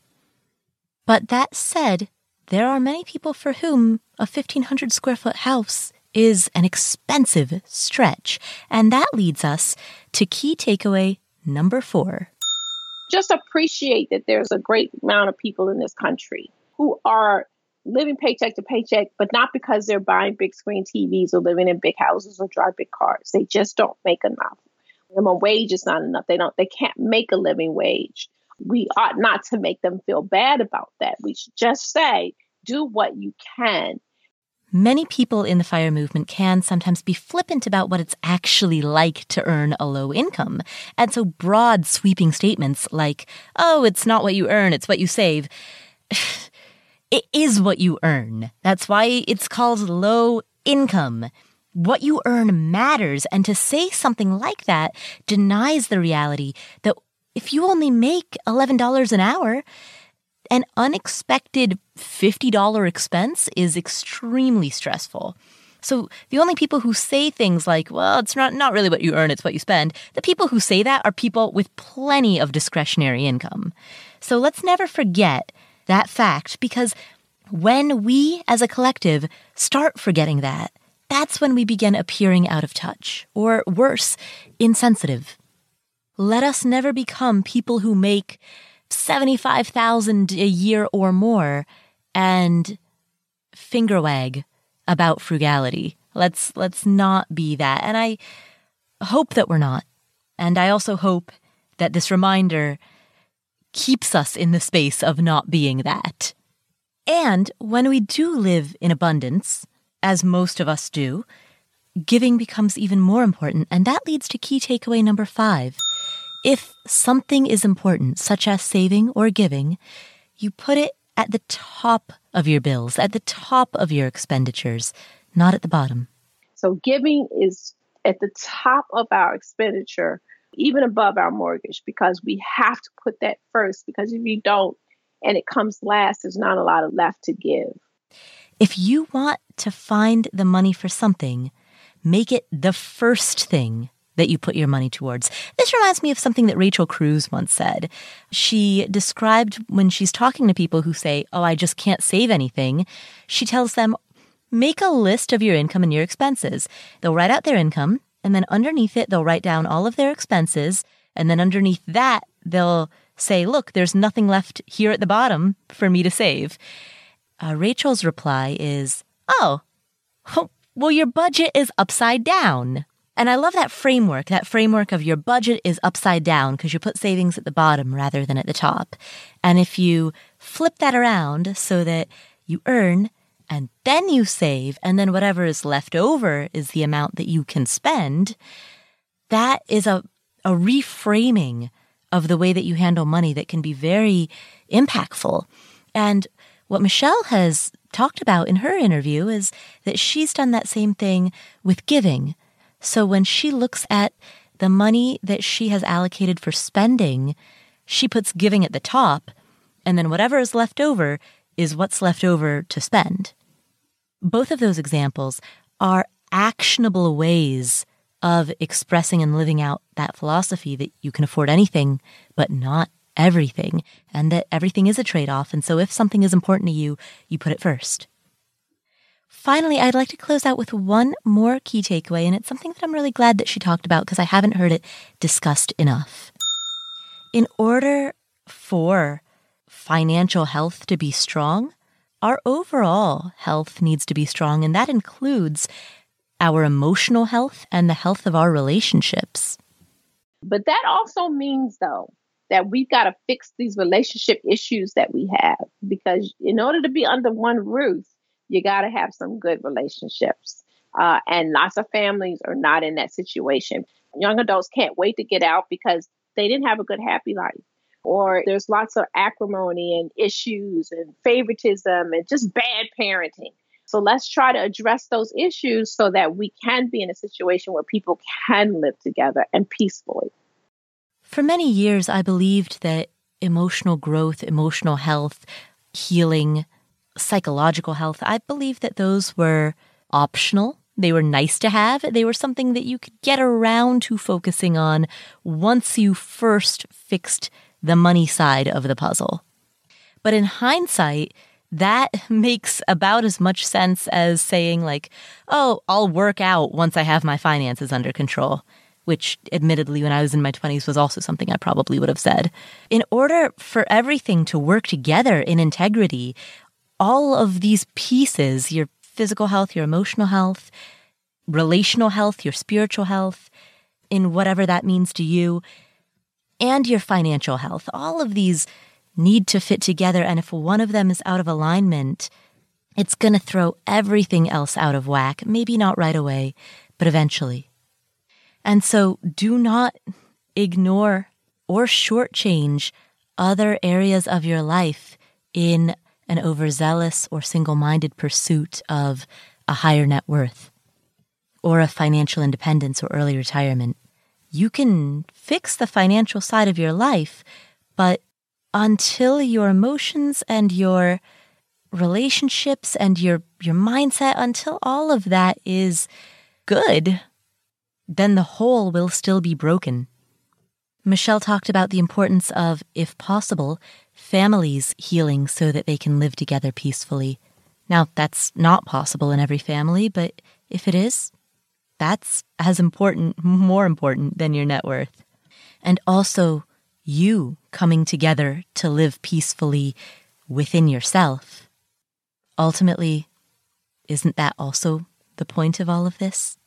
But that said, there are many people for whom a 1,500 square foot house is an expensive stretch. And that leads us to key takeaway number four. Just appreciate that there's a great amount of people in this country who are living paycheck to paycheck, but not because they're buying big screen TVs or living in big houses or drive big cars. They just don't make enough. Minimum wage is not enough. They don't. They can't make a living wage. We ought not to make them feel bad about that. We should just say, do what you can. Many people in the FIRE movement can sometimes be flippant about what it's actually like to earn a low income. And so broad, sweeping statements like, oh, it's not what you earn, it's what you save. it is what you earn. That's why it's called low income. What you earn matters. And to say something like that denies the reality that if you only make $11 an hour, an unexpected $50 expense is extremely stressful. So the only people who say things like, well, it's not, not really what you earn, it's what you spend, the people who say that are people with plenty of discretionary income. So let's never forget that fact because when we as a collective start forgetting that, that's when we begin appearing out of touch, or worse, insensitive. Let us never become people who make 75,000 a year or more and finger wag about frugality. Let's let's not be that. And I hope that we're not. And I also hope that this reminder keeps us in the space of not being that. And when we do live in abundance, as most of us do, giving becomes even more important. And that leads to key takeaway number five if something is important, such as saving or giving, you put it at the top of your bills, at the top of your expenditures, not at the bottom. So giving is at the top of our expenditure, even above our mortgage, because we have to put that first. Because if you don't and it comes last, there's not a lot of left to give. If you want to find the money for something, make it the first thing that you put your money towards. This reminds me of something that Rachel Cruz once said. She described when she's talking to people who say, Oh, I just can't save anything. She tells them, Make a list of your income and your expenses. They'll write out their income, and then underneath it, they'll write down all of their expenses. And then underneath that, they'll say, Look, there's nothing left here at the bottom for me to save. Uh, Rachel's reply is, Oh, well, your budget is upside down. And I love that framework, that framework of your budget is upside down because you put savings at the bottom rather than at the top. And if you flip that around so that you earn and then you save, and then whatever is left over is the amount that you can spend, that is a, a reframing of the way that you handle money that can be very impactful. And what Michelle has talked about in her interview is that she's done that same thing with giving so when she looks at the money that she has allocated for spending, she puts giving at the top, and then whatever is left over is what's left over to spend. Both of those examples are actionable ways of expressing and living out that philosophy that you can afford anything, but not everything, and that everything is a trade off. And so if something is important to you, you put it first. Finally, I'd like to close out with one more key takeaway, and it's something that I'm really glad that she talked about because I haven't heard it discussed enough. In order for financial health to be strong, our overall health needs to be strong, and that includes our emotional health and the health of our relationships. But that also means, though, that we've got to fix these relationship issues that we have because in order to be under one roof, you got to have some good relationships. Uh, and lots of families are not in that situation. Young adults can't wait to get out because they didn't have a good, happy life. Or there's lots of acrimony and issues and favoritism and just bad parenting. So let's try to address those issues so that we can be in a situation where people can live together and peacefully. For many years, I believed that emotional growth, emotional health, healing, psychological health, I believe that those were optional. They were nice to have. They were something that you could get around to focusing on once you first fixed the money side of the puzzle. But in hindsight, that makes about as much sense as saying, like, oh, I'll work out once I have my finances under control, which admittedly, when I was in my 20s, was also something I probably would have said. In order for everything to work together in integrity, all of these pieces your physical health, your emotional health, relational health, your spiritual health, in whatever that means to you, and your financial health. All of these need to fit together. And if one of them is out of alignment, it's going to throw everything else out of whack. Maybe not right away, but eventually. And so do not ignore or shortchange other areas of your life in an overzealous or single minded pursuit of a higher net worth or a financial independence or early retirement. You can fix the financial side of your life, but until your emotions and your relationships and your your mindset until all of that is good then the whole will still be broken. Michelle talked about the importance of if possible families healing so that they can live together peacefully. Now that's not possible in every family but if it is that's as important more important than your net worth and also you coming together to live peacefully within yourself Ultimately, isn't that also the point of all of this?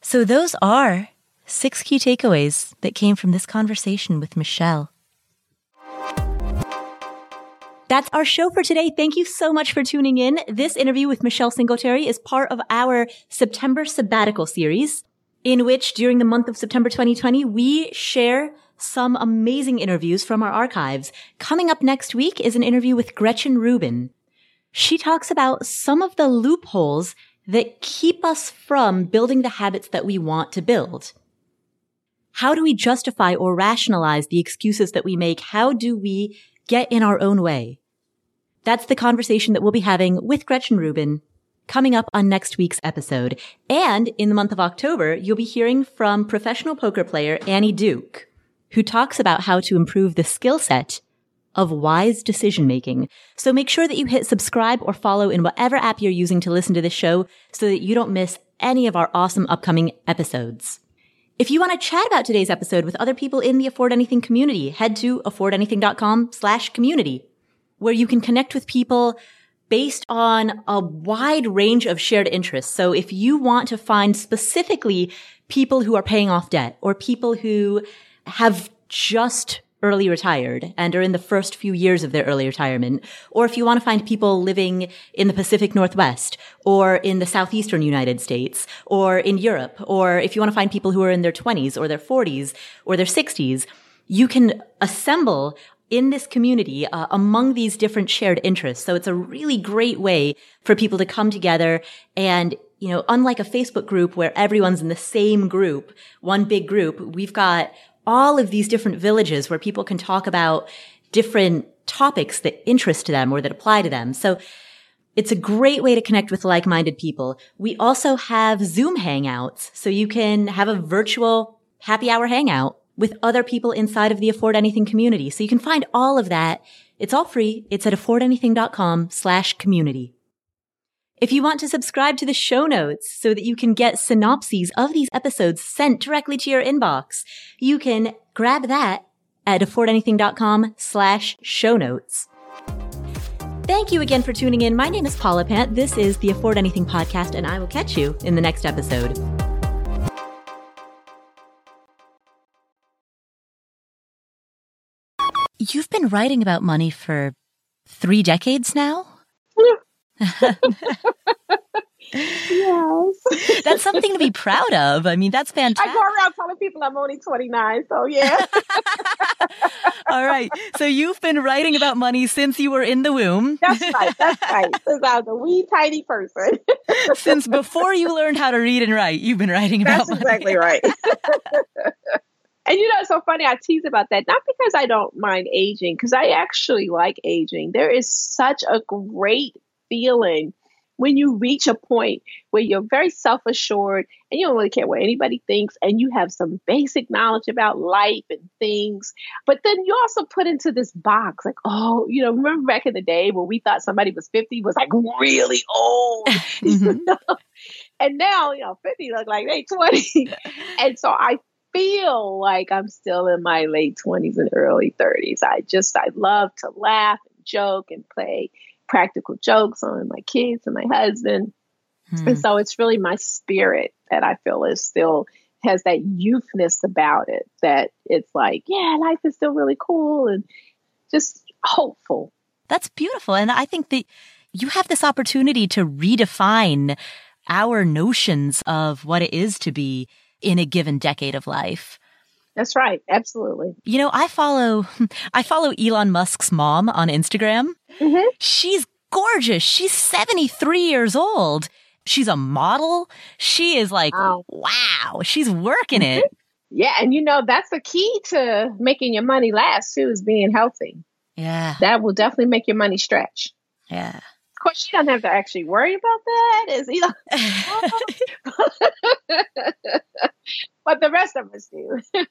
So, those are six key takeaways that came from this conversation with Michelle. That's our show for today. Thank you so much for tuning in. This interview with Michelle Singletary is part of our September sabbatical series, in which during the month of September 2020, we share some amazing interviews from our archives. Coming up next week is an interview with Gretchen Rubin she talks about some of the loopholes that keep us from building the habits that we want to build. How do we justify or rationalize the excuses that we make? How do we get in our own way? That's the conversation that we'll be having with Gretchen Rubin coming up on next week's episode. And in the month of October, you'll be hearing from professional poker player Annie Duke, who talks about how to improve the skill set of wise decision making. So make sure that you hit subscribe or follow in whatever app you're using to listen to this show so that you don't miss any of our awesome upcoming episodes. If you want to chat about today's episode with other people in the Afford Anything community, head to affordanything.com slash community, where you can connect with people based on a wide range of shared interests. So if you want to find specifically people who are paying off debt or people who have just early retired and are in the first few years of their early retirement, or if you want to find people living in the Pacific Northwest or in the Southeastern United States or in Europe, or if you want to find people who are in their 20s or their 40s or their 60s, you can assemble in this community uh, among these different shared interests. So it's a really great way for people to come together and you know, unlike a Facebook group where everyone's in the same group, one big group, we've got all of these different villages where people can talk about different topics that interest them or that apply to them. So it's a great way to connect with like-minded people. We also have Zoom hangouts. So you can have a virtual happy hour hangout with other people inside of the Afford Anything community. So you can find all of that. It's all free. It's at affordanything.com slash community. If you want to subscribe to the show notes so that you can get synopses of these episodes sent directly to your inbox, you can grab that at affordanything.com slash show notes. Thank you again for tuning in. My name is Paula Pant. This is the Afford Anything podcast, and I will catch you in the next episode. You've been writing about money for three decades now? Yeah yes. That's something to be proud of. I mean, that's fantastic. I go around telling people I'm only 29, so yeah. All right. So you've been writing about money since you were in the womb. That's right. That's right. Since I was a wee tiny person. since before you learned how to read and write, you've been writing about that's money. exactly right. And you know, it's so funny. I tease about that, not because I don't mind aging, because I actually like aging. There is such a great feeling when you reach a point where you're very self assured and you don't really care what anybody thinks and you have some basic knowledge about life and things. But then you also put into this box like, oh, you know, remember back in the day when we thought somebody was 50 was like really old. mm-hmm. and now, you know, 50 look like they 20. and so I feel like I'm still in my late 20s and early 30s. I just, I love to laugh and joke and play practical jokes on my kids and my husband. Hmm. And so it's really my spirit that I feel is still has that youthness about it that it's like, yeah, life is still really cool and just hopeful. That's beautiful. And I think that you have this opportunity to redefine our notions of what it is to be in a given decade of life. That's right. Absolutely. You know, I follow, I follow Elon Musk's mom on Instagram. Mm-hmm. She's gorgeous. She's 73 years old. She's a model. She is like, wow, wow she's working it. yeah. And you know, that's the key to making your money last too, is being healthy. Yeah. That will definitely make your money stretch. Yeah. Course, she doesn't have to actually worry about that. Is you know, but the rest of us do.